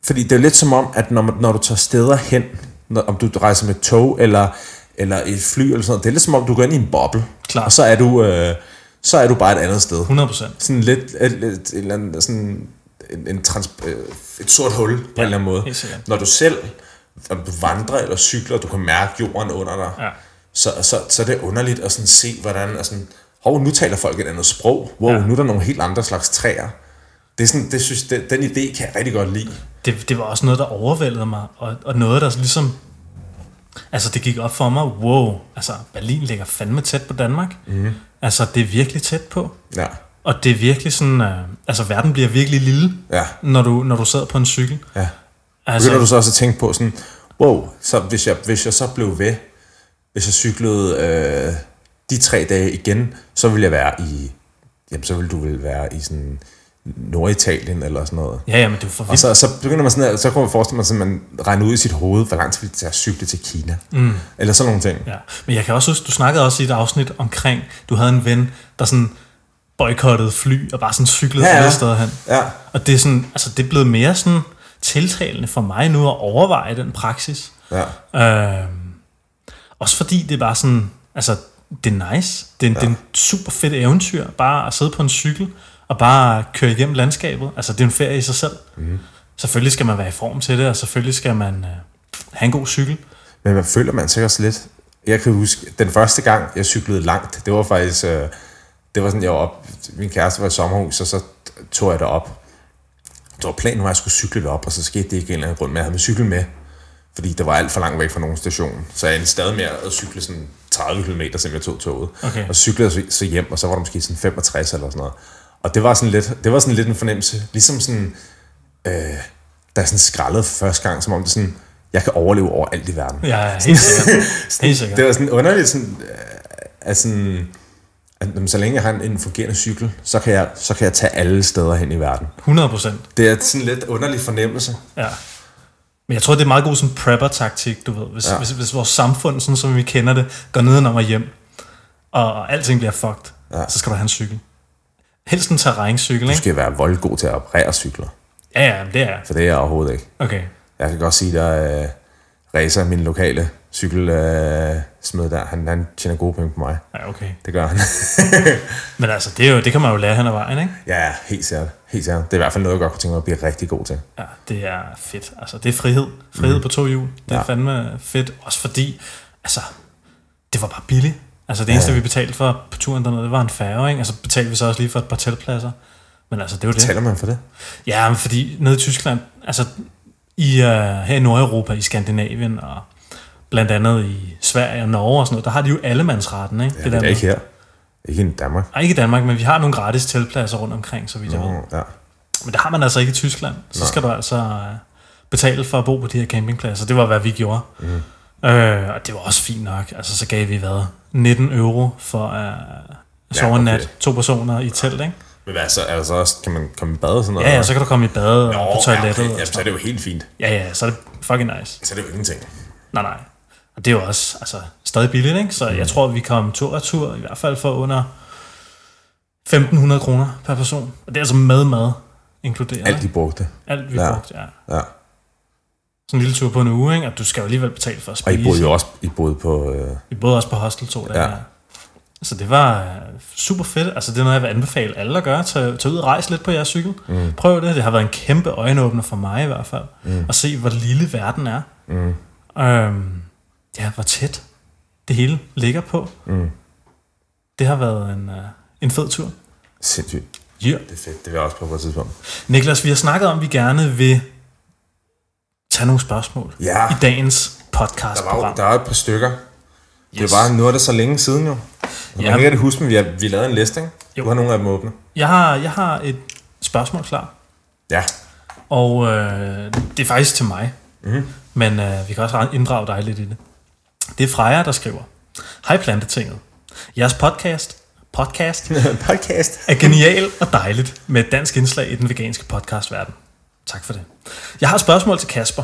Fordi det er lidt som om, at når, når du tager steder hen, når, om du rejser med tog eller, eller et fly eller sådan noget, det er lidt som om, du går ind i en boble. Klart. Og så er du, øh, så er du bare et andet sted. 100%. Sådan lidt, et, et, et, eller andet, sådan en, en trans, øh, et sort hul på ja, en eller anden måde. Når du selv, om du vandrer eller cykler, du kan mærke jorden under dig, Ja. så, så, så er det underligt at sådan se, hvordan... Altså, hov, nu taler folk et andet sprog. Wow, ja. nu er der nogle helt andre slags træer. Det er sådan, det synes, den, den idé kan jeg rigtig godt lide. Det, det var også noget, der overvældede mig, og, og noget, der ligesom... Altså, det gik op for mig, wow, altså, Berlin ligger fandme tæt på Danmark. Mm. Altså, det er virkelig tæt på. Ja. Og det er virkelig sådan, øh, altså, verden bliver virkelig lille, Ja. når du, når du sidder på en cykel. Ja. Altså, Begynder du så også at tænke på sådan, wow, så hvis jeg, hvis jeg så blev ved, hvis jeg cyklede øh, de tre dage igen, så ville jeg være i, jamen så ville du vel være i sådan Norditalien eller sådan noget. Ja, ja, men du er for Og vildt. så, så begynder man sådan, så kunne man forestille sig, at man regner ud i sit hoved, hvor lang tid det tage at cykle til Kina. Mm. Eller sådan nogle ting. Ja. Men jeg kan også huske, du snakkede også i et afsnit omkring, du havde en ven, der sådan boykottede fly og bare sådan cyklede Ja, ja, alle steder hen. Ja, Og det er sådan, altså det er blevet mere sådan tiltalende for mig nu at overveje den praksis. ja. Øh, også fordi det er bare sådan, altså det er nice. Det er, ja. det er en super fedt eventyr, bare at sidde på en cykel og bare køre igennem landskabet. Altså det er en ferie i sig selv. Mm. Selvfølgelig skal man være i form til det, og selvfølgelig skal man øh, have en god cykel. Men man føler man sikkert også lidt... Jeg kan huske, den første gang, jeg cyklede langt, det var faktisk... Øh, det var sådan, jeg var op... Min kæreste var i sommerhus, og så tog jeg derop. Det var planen, var, at jeg skulle cykle derop, og så skete det ikke en eller anden grund. Men jeg havde min cykel med, fordi det var alt for langt væk fra nogen station. Så jeg endte stadig med at cykle sådan 30 km, selvom jeg tog toget. Okay. Og så cyklede jeg så hjem, og så var der måske sådan 65 eller sådan noget. Og det var sådan lidt, det var sådan lidt en fornemmelse, ligesom sådan, øh, da jeg sådan skraldede for første gang, som om det sådan, jeg kan overleve over alt i verden. Ja, helt sikkert. helt sikkert. Det var sådan underligt sådan, øh, at sådan, at jamen, så længe jeg har en, en fungerende cykel, så kan, jeg, så kan jeg tage alle steder hen i verden. 100 procent. Det er sådan lidt underlig fornemmelse. Ja. Men jeg tror, det er meget god sådan prepper-taktik, du ved. Hvis, ja. Hvis, hvis vores samfund, sådan som vi kender det, går nedenom og hjem, og, alting bliver fucked. Ja. så skal du have en cykel. Helst en terræncykel, Du ikke? skal være voldgod til at operere cykler, Ja, ja, det er jeg. for det er jeg overhovedet ikke. Okay. Jeg kan godt sige dig, at Reza, min lokale cykelsmed øh, der, han, han tjener gode penge på mig. Ja, okay. Det gør han. Men altså, det, er jo, det kan man jo lære hen ad vejen, ikke? ja, helt sikkert. Helt sikkert. Det er i hvert fald noget, jeg godt kunne tænke mig at blive rigtig god til. Ja, det er fedt. Altså, det er frihed. Frihed mm. på to hjul. Det er Ja. fandme fedt. Også fordi, altså, det var bare billigt. Altså, det eneste, Ja. vi betalte for på turen dernede, det var en færge, ikke? Altså, betalte vi så også lige for et par teltpladser. Men altså, det var det. Taler man for det? Ja, men fordi nede i Tyskland, altså i, uh, her i Nordeuropa, i Skandinavien og blandt andet i Sverige og Norge og sådan noget, der har de jo allemandsretten, ikke? Ja, det er med- ikke her. Ikke i Danmark. Ej, ikke i Danmark, men vi har nogle gratis teltpladser rundt omkring, så vidt jeg ved. Ja. Men det har man altså ikke i Tyskland. Så skal du altså uh, betale for at bo på de her campingpladser. Det var, hvad vi gjorde. Mm. Øh, og det var også fint nok. Altså, så gav vi hvad? 19 euro for at uh, sove Ja, en okay. nat. To personer i telt, ikke? Men hvad så? Altså, også, kan man komme i bad og sådan noget? Ja, ja, så kan du komme i bad og Nå, på toilettet. Ja, okay. sådan så er det jo helt fint. Ja, ja, så er det fucking nice. Så er det jo ingenting. Nej, nej. Og det er jo også altså, stadig billigt, ikke? Så Mm. jeg tror, vi kom tur og tur, i hvert fald for under 1.500 kroner per person. Og det er altså med mad inkluderet. Alt de brugte. Alt vi Ja. ja. brugte, ja. Ja. Sådan en lille tur på en uge, ikke? Og du skal jo alligevel betale for at Og spise. I boede jo også I boede på... Øh, Vi boede også på hostel to dage. Ja. Ja. Så det var øh, super fedt. Altså det er noget, jeg vil anbefale alle at gøre. Tag, tag ud og rejse lidt på jeres cykel. Mm. Prøv det. Det har været en kæmpe øjenåbner for mig i hvert fald. Mm. At se, hvor lille verden er. Mm. Øhm, ja, hvor tæt det hele ligger på. Mm. Det har været en, øh, en fed tur. sindssygt. Yeah. Det er fedt. Det vil jeg også på på et tidspunkt. Niklas, vi har snakket om, at vi gerne vil tage nogle spørgsmål Ja. i dagens Der var jo, der er et par stykker. Yes. Det var nu er det så længe siden jo. Jeg Ja. kan ikke huske, men vi har, vi lavede en liste, ikke? Jo. Du har nogle af dem åbne. Jeg har, jeg har et spørgsmål klar. Ja. Og øh, det er faktisk til mig. Mm-hmm. Men øh, vi kan også inddrage dig lidt i det. Det er Freja, der skriver. Hej Plantetinget. Jeres podcast, podcast Podcast. er genial og dejligt med et dansk indslag i den veganske podcastverden. Tak for det. Jeg har et spørgsmål til Kasper.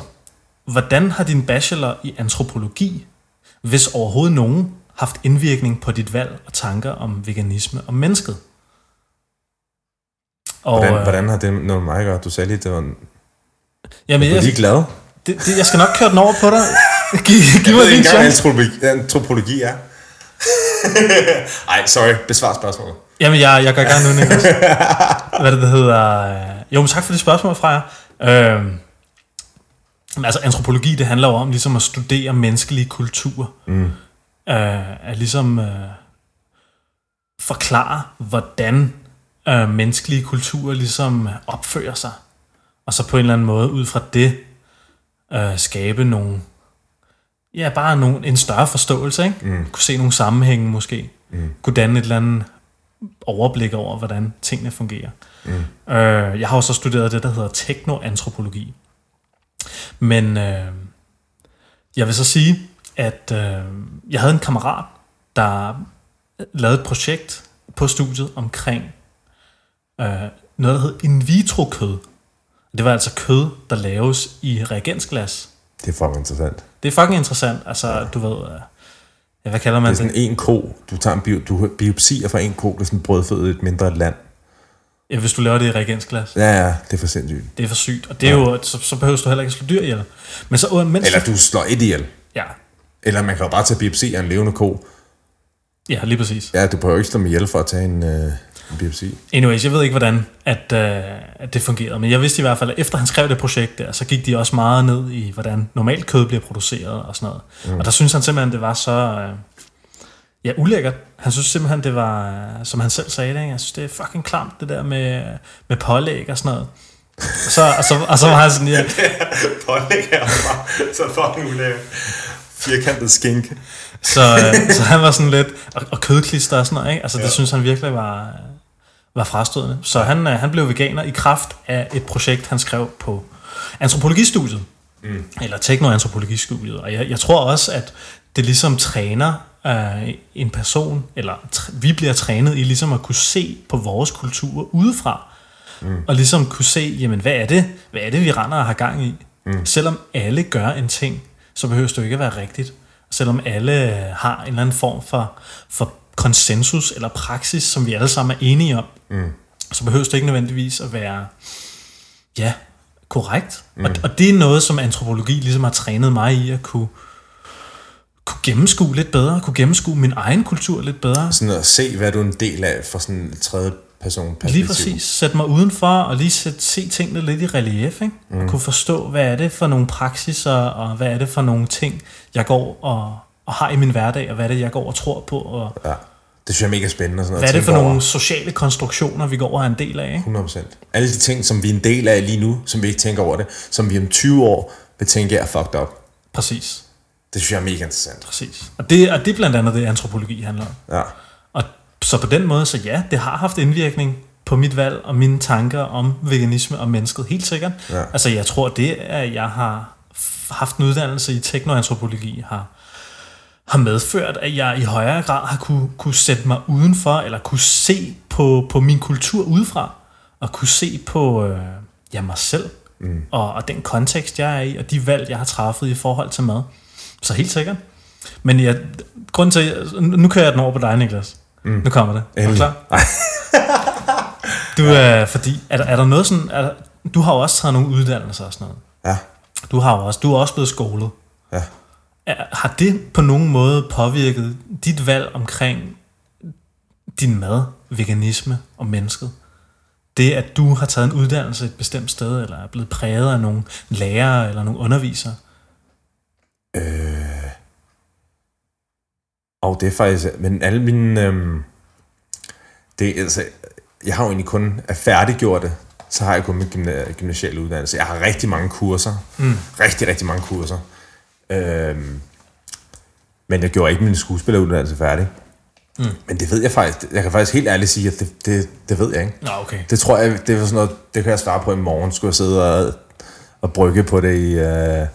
Hvordan har din bachelor i antropologi, hvis overhovedet nogen, haft indvirkning på dit valg og tanker om veganisme og mennesket? Og, Hvordan, øh, hvordan har det noget med mig at gøre? Du sagde lige, det var en... jamen, Du er jeg, lige glad. det, det, jeg skal nok køre den over på dig. Giv, giv mig hvad chance. antropologi, antropologi er. Ej, sorry. Besvar spørgsmålet. Jamen, jeg, jeg går i gang nu, Niklas. Hvad det, det hedder? Jo, men tak for det spørgsmål fra jer. Øhm, altså, antropologi, det handler jo om ligesom at studere menneskelige kulturer. Mm. Øh, at ligesom øh, forklare, hvordan øh, menneskelige kulturer ligesom opfører sig. Og så på en eller anden måde ud fra det øh, skabe nogle, ja, bare nogle, en større forståelse, ikke? Mm. Kunne se nogle sammenhænge måske. Mm. Kunne danne et eller andet overblik over, hvordan tingene fungerer. Mm. Øh, jeg har også studeret det, der hedder teknoantropologi. Men øh, jeg vil så sige, at øh, jeg havde en kammerat, der lavede et projekt på studiet omkring øh, noget, der hed in vitro kød. Det var altså kød, der laves i reagensglas. Det er fucking interessant. Det er fucking interessant. Altså, ja. du ved, øh, ja, hvad kalder man det? Er sådan en ko. Du tager en bio, du biopsier fra en ko, det er sådan brødfødt i et mindre land. Ja, hvis du laver det i reagensglas. Ja, ja, det er for sindssygt. Det er for sygt. Og det er ja. jo, så, så behøver du heller ikke slå dyr ihjel. Men så, mens Eller du slår et ihjel. Ja. Eller man kan jo bare tage biopsi af en levende ko. Ja, lige præcis. Ja, du behøver ikke slå med ihjel for at tage en, øh, en biopsi. Anyways, jeg ved ikke, hvordan at, øh, at det fungerede, men jeg vidste i hvert fald, at efter han skrev det projekt der, så gik de også meget ned i, hvordan normalt kød bliver produceret og sådan noget. Mm. Og der synes han simpelthen, det var så... Øh, ja, ulækkert. Han synes simpelthen, det var, som han selv sagde det, ikke? jeg synes, det er fucking klamt, det der med, med pålæg og sådan noget. Og så, og så, og så var han sådan, ja... pålæg er bare så fucking ulækkert. Firkantet skinke. Så, øh, så han var sådan lidt, og, og kødklister og sådan noget, ikke? Altså ja. det synes han virkelig var, var frastødende. Så han, øh, han blev veganer i kraft af et projekt, han skrev på antropologistudiet. Mm. Eller teknoantropologistudiet. Og jeg, jeg tror også, at det ligesom træner øh, en person, eller vi bliver trænet i ligesom at kunne se på vores kultur udefra. Mm. Og ligesom kunne se, jamen hvad er det, hvad er det vi render og har gang i? Mm. Selvom alle gør en ting, så behøver det jo ikke at være rigtigt. Selvom alle har en eller anden form for, for konsensus eller praksis, som vi alle sammen er enige om, mm. så behøver det ikke nødvendigvis at være ja, korrekt. Mm. Og, og det er noget, som antropologi ligesom har trænet mig i at kunne, kunne gennemskue lidt bedre, kunne gennemskue min egen kultur lidt bedre. Sådan at se, hvad du er en del af for sådan en tredje person perspektiv. Lige præcis. Sætte mig udenfor og lige sætte, se tingene lidt i relief. Ikke? Mm. Og kunne forstå, hvad er det for nogle praksiser, og hvad er det for nogle ting, jeg går og, og har i min hverdag, og hvad er det, jeg går og tror på. Og ja. Det synes jeg er mega spændende. Sådan hvad er det for over. nogle sociale konstruktioner, vi går og er en del af? Ikke? 100%. Alle de ting, som vi er en del af lige nu, som vi ikke tænker over det, som vi om 20 år vil tænke er fucked up. Præcis. Det synes jeg er mega interessant. Præcis. Og det, og det er blandt andet det, antropologi handler om. Ja. Og så på den måde, så ja, det har haft indvirkning på mit valg og mine tanker om veganisme og mennesket, helt sikkert. Ja. Altså jeg tror, det at jeg har haft en uddannelse i teknoantropologi har, har medført, at jeg i højere grad har kunne, kunne sætte mig udenfor, eller kunne se på, på min kultur udefra, og kunne se på øh, ja, mig selv, mm. og, og den kontekst, jeg er i, og de valg, jeg har træffet i forhold til mad. Så helt sikkert. Men jeg, grund til, nu kører jeg den over på dig, Niklas. Mm. Nu kommer det. Er du klar? du, øh, fordi, er der, er der noget sådan, er der, du har jo også taget nogle uddannelser og sådan noget. Ja. Du har jo også, du er også blevet skolet. Ja. Har det på nogen måde påvirket dit valg omkring din mad, veganisme og mennesket? Det, at du har taget en uddannelse et bestemt sted, eller er blevet præget af nogle lærere eller nogle undervisere? Øh, og det er faktisk... Men alle mine... Øhm, det, altså, jeg har jo egentlig kun er færdiggjort det, så har jeg kun min gymnasiale uddannelse. Jeg har rigtig mange kurser. Mm. Rigtig, rigtig mange kurser. Øhm, men jeg gjorde ikke min skuespilleruddannelse færdig. Mm. Men det ved jeg faktisk. Jeg kan faktisk helt ærligt sige, at det, det, det ved jeg ikke. Nå, okay. Det tror jeg, det er sådan noget, det kan jeg svare på i morgen. Skulle jeg sidde og, og brygge på det i... Øh,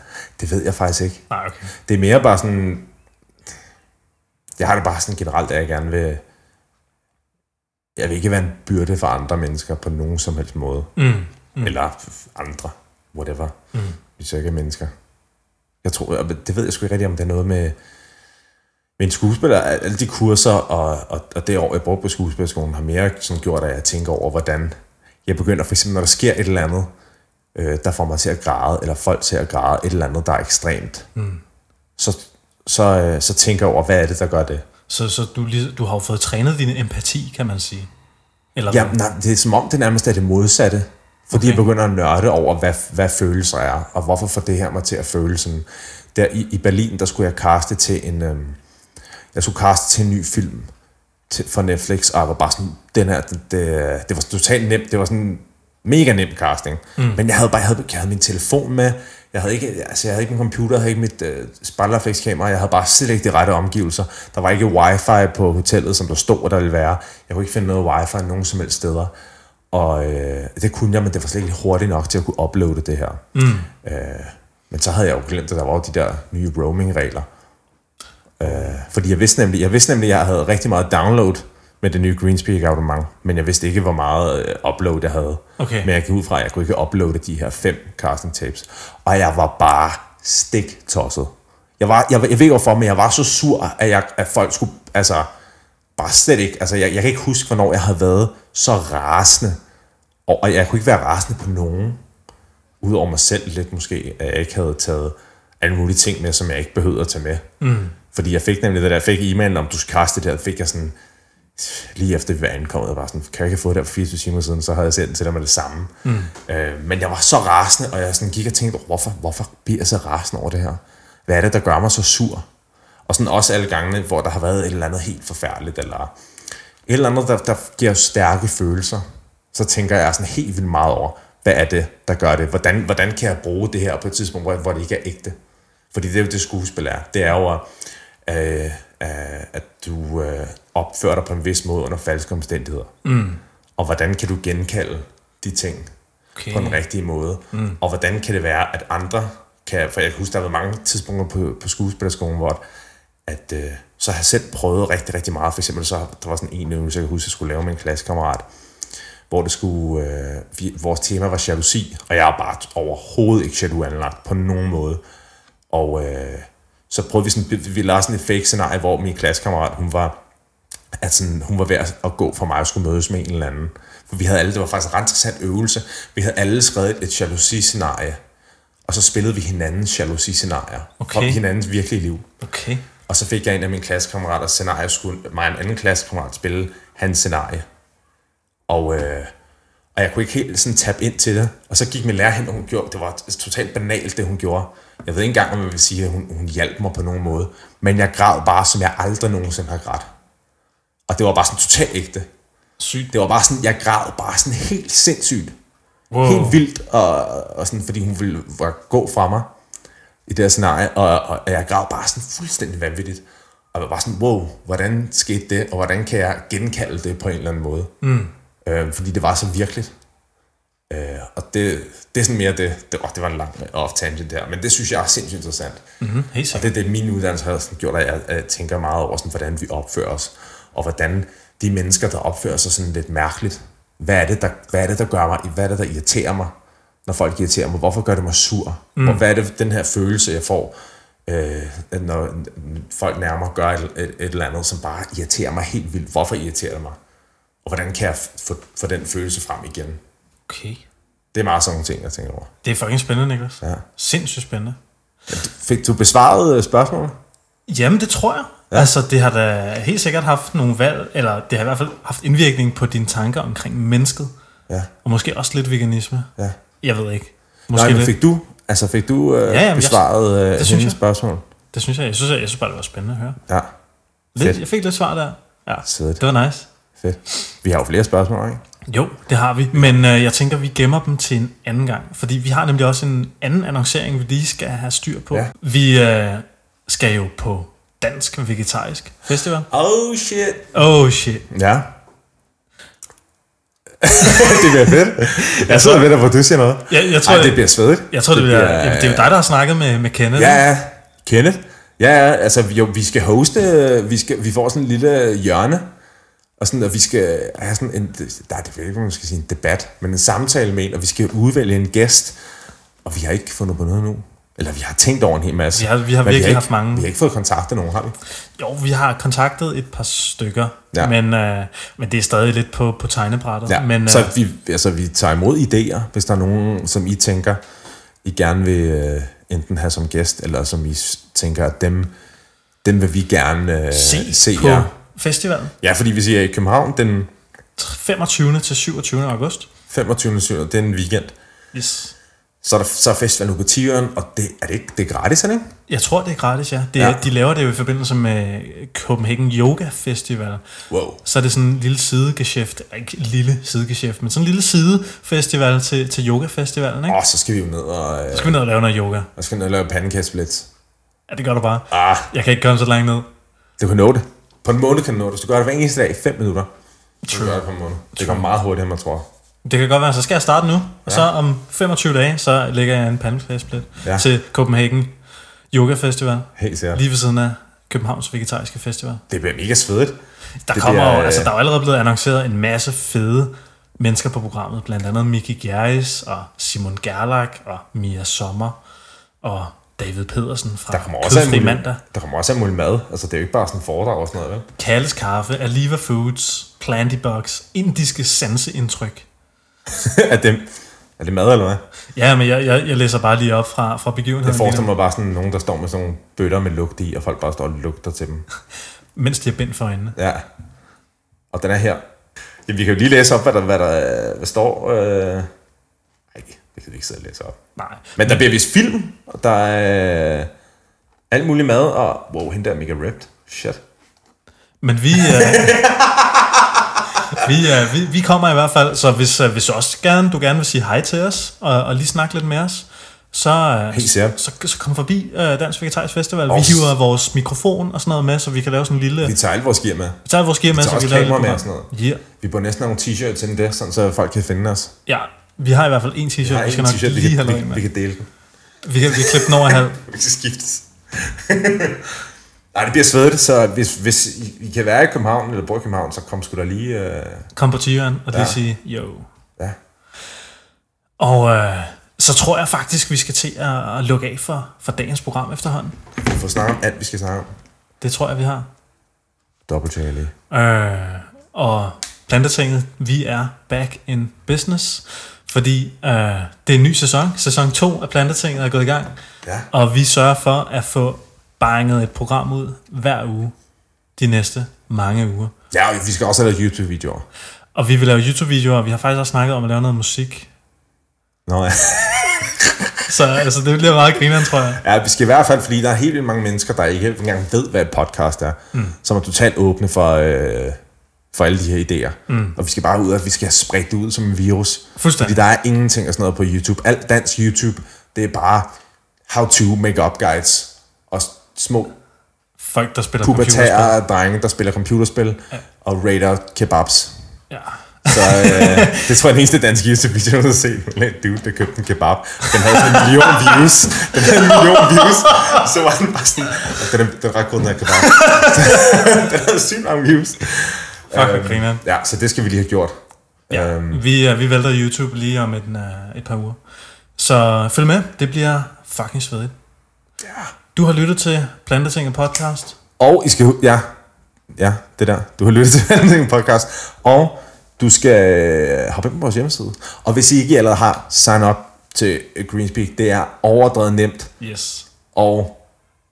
det ved jeg faktisk ikke. Nej, okay. Det er mere bare sådan... Jeg har det bare sådan generelt, at jeg gerne vil... Jeg vil ikke være en byrde for andre mennesker på nogen som helst måde. Mm. Mm. Eller andre, whatever. Mm. Hvis jeg ikke er mennesker. Jeg tror, det ved jeg sgu ikke rigtig, om det er noget med... Men en skuespiller, alle de kurser og, og, og det år, jeg brugte på skuespillerskolen, har mere sådan gjort, at jeg tænker over, hvordan jeg begynder, for eksempel når der sker et eller andet, øh, der får mig til at græde, eller folk til at græde, et eller andet, der er ekstremt, mm. så, så, øh, så tænker jeg over, hvad er det, der gør det? Så, så du, du har jo fået trænet din empati, kan man sige? Eller ja, nej, det er som om, det nærmest er det modsatte. Fordi okay. jeg begynder at nørde over, hvad, hvad følelser er, og hvorfor får det her mig til at føle sådan. Der i, i Berlin, der skulle jeg kaste til en... Øhm, jeg skulle kaste til en ny film. til, for Netflix, og jeg var bare sådan, den her, det, det, det var totalt nemt, det var sådan mega nem casting. Mm. Men jeg havde bare, jeg havde, jeg havde min telefon med, jeg havde ikke, altså jeg havde ikke min computer, jeg havde ikke mit øh, spejlerreflekskamera, jeg havde bare slet ikke de rette omgivelser. Der var ikke wifi på hotellet, som der stod, der ville være. Jeg kunne ikke finde noget wifi nogen som helst steder. Og øh, det kunne jeg, men det var slet ikke hurtigt nok til at kunne uploade det her. Mm. Øh, men så havde jeg jo glemt, at der var jo de der nye roaming-regler. Øh, fordi jeg vidste nemlig, jeg vidste nemlig, at jeg havde rigtig meget download med det nye Greenspeak abonnement, men jeg vidste ikke, hvor meget øh, upload jeg havde. Okay. Men jeg gik ud fra, at jeg kunne ikke uploade de her fem casting tapes. Og jeg var bare stik tosset. Jeg, var, jeg, jeg ved ikke hvorfor, men jeg var så sur, at, jeg, at folk skulle, altså, bare slet ikke, altså jeg, jeg kan ikke huske, hvornår jeg havde været så rasende. Og, og jeg kunne ikke være rasende på nogen, udover mig selv lidt måske, at jeg ikke havde taget alle mulige ting med, som jeg ikke behøvede at tage med. Mm. Fordi jeg fik nemlig det der, jeg fik e-mailen om, du skal kaste det der, fik jeg sådan, lige efter vi var ankommet, bare sådan, kan jeg ikke få det der for 24 timer siden, så havde jeg sendt til dig med det samme. Mm. Øh, men jeg var så rasende, og jeg sådan gik og tænkte, hvorfor, hvorfor bliver jeg så rasende over det her? Hvad er det, der gør mig så sur? Og sådan også alle gangene, hvor der har været et eller andet helt forfærdeligt, eller et eller andet, der, der giver stærke følelser, så tænker jeg sådan helt vildt meget over, hvad er det, der gør det? Hvordan, hvordan kan jeg bruge det her på et tidspunkt, hvor, hvor det ikke er ægte? Fordi det er jo det skuespil er. Det er jo, øh, øh, at du øh, opfører dig på en vis måde under falske omstændigheder. Mm. Og hvordan kan du genkalde de ting Okay. på den rigtige måde? Mm. Og hvordan kan det være, at andre kan... For jeg kan huske, der har været mange tidspunkter på, på skuespillerskolen, hvor at, øh, så har jeg selv prøvet rigtig, rigtig meget. For eksempel så der var sådan en øvelse, jeg kan huske, jeg skulle lave med en klassekammerat, hvor det skulle, øh, vi, vores tema var jalousi, og jeg er bare overhovedet ikke jaloux anlagt på nogen måde. Og øh, så prøvede vi sådan, vi, vi lavede sådan et fake scenarie, hvor min klassekammerat, hun var, at sådan, hun var ved at gå for mig og skulle mødes med en eller anden. For vi havde alle, det var faktisk en ret interessant øvelse, vi havde alle skrevet et, et jalousi-scenarie, og så spillede vi hinandens jalousi-scenarier Okay. fra hinandens virkelige liv. Okay. Og så fik jeg en af mine klassekammerater scenarie, skulle mig en anden klassekammerat spille hans scenarie. Og, øh, og jeg kunne ikke helt sådan tabe ind til det. Og så gik min lærer hen, og hun gjorde, det var totalt banalt, det hun gjorde. Jeg ved ikke engang, om jeg vil sige, at hun, hun hjalp mig på nogen måde. Men jeg græd bare, som jeg aldrig nogensinde har grædt. Og det var bare sådan totalt ægte. Sygt. Det var bare sådan, jeg græd bare sådan helt sindssygt. Wow. Helt vildt, og, og sådan, fordi hun ville var- gå fra mig i det her scenarie, og, og jeg græd bare sådan fuldstændig vanvittigt. Og jeg var sådan, wow, hvordan skete det, og hvordan kan jeg genkalde det på en eller anden måde? Mm. Øh, fordi det var så virkeligt. Øh, og det, det er sådan mere det, det, oh, det var en lang off tangent der, men det synes jeg er sindssygt interessant. Mm-hmm. Helt Og det er det, min uddannelse har sådan gjort, at jeg, jeg tænker meget over, sådan, hvordan vi opfører os, og hvordan de mennesker, der opfører sig sådan lidt mærkeligt, hvad er det, der, hvad er det, der gør mig, hvad er det, der irriterer mig, når folk irriterer mig, hvorfor gør det mig sur, mm. hvad er det, den her følelse, jeg får, øh, når folk nærmer gør et, et, et eller andet, som bare irriterer mig helt vildt, hvorfor irriterer det mig, og hvordan kan jeg få den følelse frem igen. Okay. Det er meget sådan nogle ting, jeg tænker over. Det er fucking spændende, Niklas. Ja. Sindssygt spændende. Fik du besvaret øh, spørgsmålet? Jamen, det tror jeg. Ja. Altså, det har da helt sikkert haft nogle valg, eller det har i hvert fald haft indvirkning på dine tanker omkring mennesket. Ja. Og måske også lidt veganisme. Ja. Jeg ved ikke. Måske Nej, men fik du, altså fik du øh, Ja, ja, jamen, ja, jeg- besvaret øh, det synes hendes jeg. spørgsmål? Det synes jeg. Jeg synes, jeg, jeg synes bare, det var spændende at høre. Ja, Lidt, Fedt. jeg fik lidt svar der. Ja, Svedigt. det var nice. fedt. Vi har jo flere spørgsmål, ikke? Jo, det har vi. Men øh, jeg tænker, vi gemmer dem til en anden gang. Fordi vi har nemlig også en anden annoncering, vi lige skal have styr på. Ja. Vi øh, skal jo på Dansk Vegetarisk Festival. Oh shit. Oh shit. Ja. det bliver fedt. Jeg sidder ved dig, hvor du siger noget. Jeg, jeg tror, Ej, det bliver svedigt. jeg tror det, bliver, jamen, det er jo dig, der har snakket med, med Kenneth. Ja, ja. Kenneth? Ja, ja, altså vi, jo, vi skal hoste, vi, skal, vi får sådan en lille hjørne, og, sådan, og vi skal have sådan en, der er det ved ikke, man skal sige, en debat, men en samtale med en, og vi skal udvælge en gæst, og vi har ikke fundet på noget nu. Eller vi har tænkt over en hel masse. Vi har- vi har virkelig ikke, haft mange. Vi har ikke fået kontaktet nogen, har vi? Jo, vi har kontaktet et par stykker, Ja. men, øh, men det er stadig lidt på, på tegnebrættet. Ja, men, så øh, vi, altså, vi tager imod idéer, hvis der er nogen, som I tænker, I gerne vil øh, enten have som gæst, eller som I tænker, at dem, dem vil vi gerne øh, se, se på jer. festivalen Ja, fordi vi siger i København den 25. til 27. august. 25. 7. det er en weekend. Yes. Så er, der, så er festivalen på Tiveren, og det er det ikke det er gratis, er det ikke? Jeg tror, det er gratis, ja. Det, Ja. De laver det jo i forbindelse med Copenhagen Yoga Festival. Wow. Så er det sådan en lille sidegeschæft, ikke lille sidegeschæft, men sådan en lille sidefestival til, til yoga-festivalen, ikke? Åh, så skal vi jo ned og, øh, Så skal vi ned og lave noget yoga. og skal ned og lave pandekastsplits. Ja, det gør du bare. Ah, Jeg kan ikke komme så langt ned. du kan nå det. På en måned kan du nå det. Hvis du gør det hver eneste dag i 5 minutter, så kan du gøre det på en måned. Det går meget hurtigere, end man tror. Det kan godt være, så skal jeg starte nu, og så om 25 dage, så lægger jeg en pandeflæsplit Ja. ja. til Copenhagen Yoga Festival, Helt sikkert. lige ved siden af Københavns Vegetariske Festival. Det bliver mega svedigt. Der Det kommer bliver, jo, øh, altså der er jo allerede blevet annonceret en masse fede mennesker på programmet, blandt andet Miki Gjerris og Simon Gerlach og Mia Sommer og David Pedersen fra Der kommer også muligt, Mandag. der kommer også alt muligt mad. Altså, det er jo ikke bare sådan en foredrag og sådan noget, vel? Kalles Kaffe, Aliva Foods, Plantybox, indiske sanseindtryk. er, det, er det mad, eller hvad? Ja, men jeg, jeg, jeg læser bare lige op fra, fra begivenheden, Jeg forestiller mig bare sådan nogen, der står med sådan nogle bøtter med lugt i, og folk bare står og lugter til dem. mens de har bind for øjnene. Ja. Og den er her. Jamen, vi kan jo lige læse op, hvad der, hvad der hvad står. Øh... Ej, det kan vi ikke sidde og læse op. Nej, Men der bliver vist film, og der er alt muligt mad, og wow, hende der er mega ripped. Shit. Men vi, øh, vi, øh, vi, vi kommer i hvert fald, så hvis, øh, hvis du også gerne, du gerne vil sige hej til os, og, og lige snakke lidt med os, så, øh, Helt sikkert. så, så kom forbi øh, Dansk Vegetarisk Festival. Vi Også. hiver vores mikrofon og sådan noget med, så vi kan lave sådan en lille... Vi Vi tager alle vores gear med. tager vores gear med, tager så vi også kan lave kamera lidt med og sådan Ja, Vi burde næsten have nogle t-shirts til det, sådan, så folk kan finde os. ja, vi har i hvert fald en Vi t-shirt, har vi skal nok t-shirt, vi lige kan, have vi, en vi med. kan dele den. Vi kan, vi kan klippe den over halv. Vi kan skiftes. Nej, det bliver svedigt, så hvis, hvis I, I kan være i København, eller bor i København, så kom sgu da lige... Øh, Kom på tyren og Ja. sige, jo. ja. Og øh, så tror jeg faktisk, vi skal til at, at lukke af for, for dagens program efterhånden. Vi får snakket om alt, vi skal snakke om. Det tror jeg, vi har. Dobbelt. Øh, og Plantetinget, vi er back in business, fordi øh, det er en ny sæson. Sæson 2 af Plantetinget er gået i gang, Ja. og vi sørger for at få banget et program ud hver uge de næste mange uger. Ja, og vi skal også have lavet YouTube-videoer. Og vi vil lave YouTube-videoer, og vi har faktisk også snakket om at lave noget musik. Nå ja. Så altså, det bliver meget grineren, tror jeg. ja, vi skal i hvert fald, fordi der er helt vildt mange mennesker, der ikke engang ved, hvad et podcast er, mm. som er totalt åbne for, øh, for alle de her idéer. Mm. Og vi skal bare ud, at vi skal have spredt det ud som en virus. Fordi der er ingenting af sådan noget på YouTube. Alt dansk YouTube, det er bare how-to make-up guides. Små Folk, der spiller computerspil. pubertære drenge, der spiller computerspil ja. og rater kebabs. Ja. Så øh, det tror jeg er den eneste danske YouTube-video, jeg har set. En dude, der købte en kebab. Den havde en million views. Den havde en million views. Så var den bare sådan... Den den er ret god, den her kebab. den havde sygt mange views. Fuck, Øhm, grineren. Ja, så det skal vi lige have gjort. Ja, Øhm, vi, uh, vi vælter YouTube lige om et, uh, et par uger. Så følg med, det bliver fucking svedigt. ja. Du har lyttet til Plantetinget podcast. Og I skal... Ja, ja, det der. Du har lyttet til den podcast. Og du skal øh, hoppe ind på vores hjemmeside. Og hvis I ikke allerede har sign up til Greenspeak, det er overdrevet nemt. Yes. Og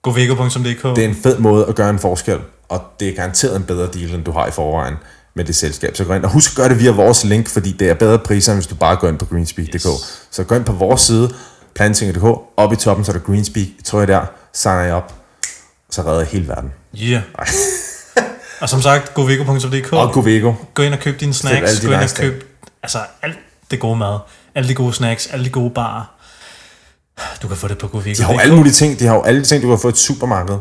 Govego.dk. det er en fed måde at gøre en forskel. Og det er garanteret en bedre deal, end du har i forvejen med det selskab. Så gå ind og husk at gøre det via vores link, fordi det er bedre priser, end hvis du bare går ind på greenspeak.dk. Yes. Så gå ind på vores side, planting.dk, op i toppen, så er der Greenspeak. Tror jeg der, signer I op, så redder jeg hele verden. Yeah. og som sagt, govego.dk. Og Govego. Gå ind og køb dine snacks. de Gå ind og køb altså, alt det gode mad. Alle de gode snacks, alle de gode barer. Du kan få det på De har jo alle mulige ting. De har jo alle de ting, du kan få i et supermarked.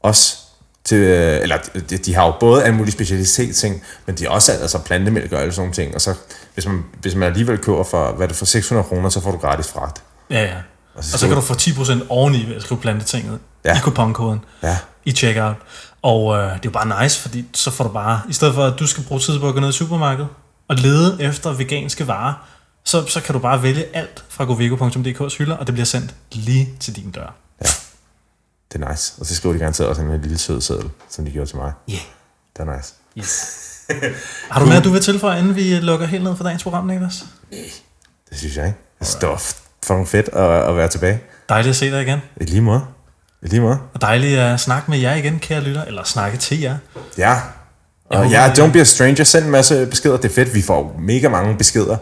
Også til, øh, eller de, de har jo både alle mulige specialitet ting, men de har også altså plantemælk og alle sådan nogle ting. Og så, hvis man, hvis man alligevel køber for, hvad det, for 600 kroner, så får du gratis fragt. Ja, ja. Og så kan du få 10% oveni ved at skrive Plantetinget Ja. i kuponkoden. Ja. i checkout. Og øh, det er jo bare nice, fordi så får du bare, i stedet for at du skal bruge tid på at gå ned i supermarkedet og lede efter veganske varer, så, så kan du bare vælge alt fra govego.dk's hylder, og det bliver sendt lige til din dør. Det er nice. Og så skriver de garanteret også en lille sød seddel, som de gjorde til mig. Yeah. Det er nice. Yes. Har du mere, du vil tilføje, inden vi lukker helt ned for dagens program, Niklas? Det synes jeg ikke. Det står fucking fedt at, at være tilbage. Dejligt at se dig igen. I lige måde. I lige måde. Og dejligt at snakke med jer igen, kære lytter, eller snakke til jer. Ja. Og håber, ja, don't be a stranger. Send en masse beskeder. Det er fedt. Vi får mega mange beskeder.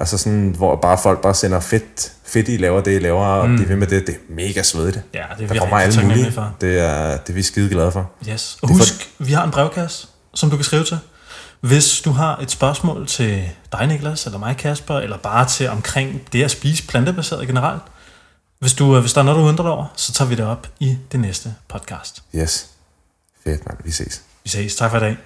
Altså sådan, hvor bare folk bare sender fedt, fedt I laver det, I laver, og mm. de vil med det. Det er mega svedigt. Ja, det er Der vi kommer alle mulige. for. Det er, det er vi skide glade for. Yes. Og Det er husk, vi har en brevkasse, som du kan skrive til. Hvis du har et spørgsmål til dig, Niklas, eller mig, Kasper, eller bare til omkring det at spise plantebaseret generelt, hvis, du, hvis der er noget, du undrer dig over, så tager vi det op i det næste podcast. Yes. Fedt, mand. Vi ses. Vi ses. Tak for i dag.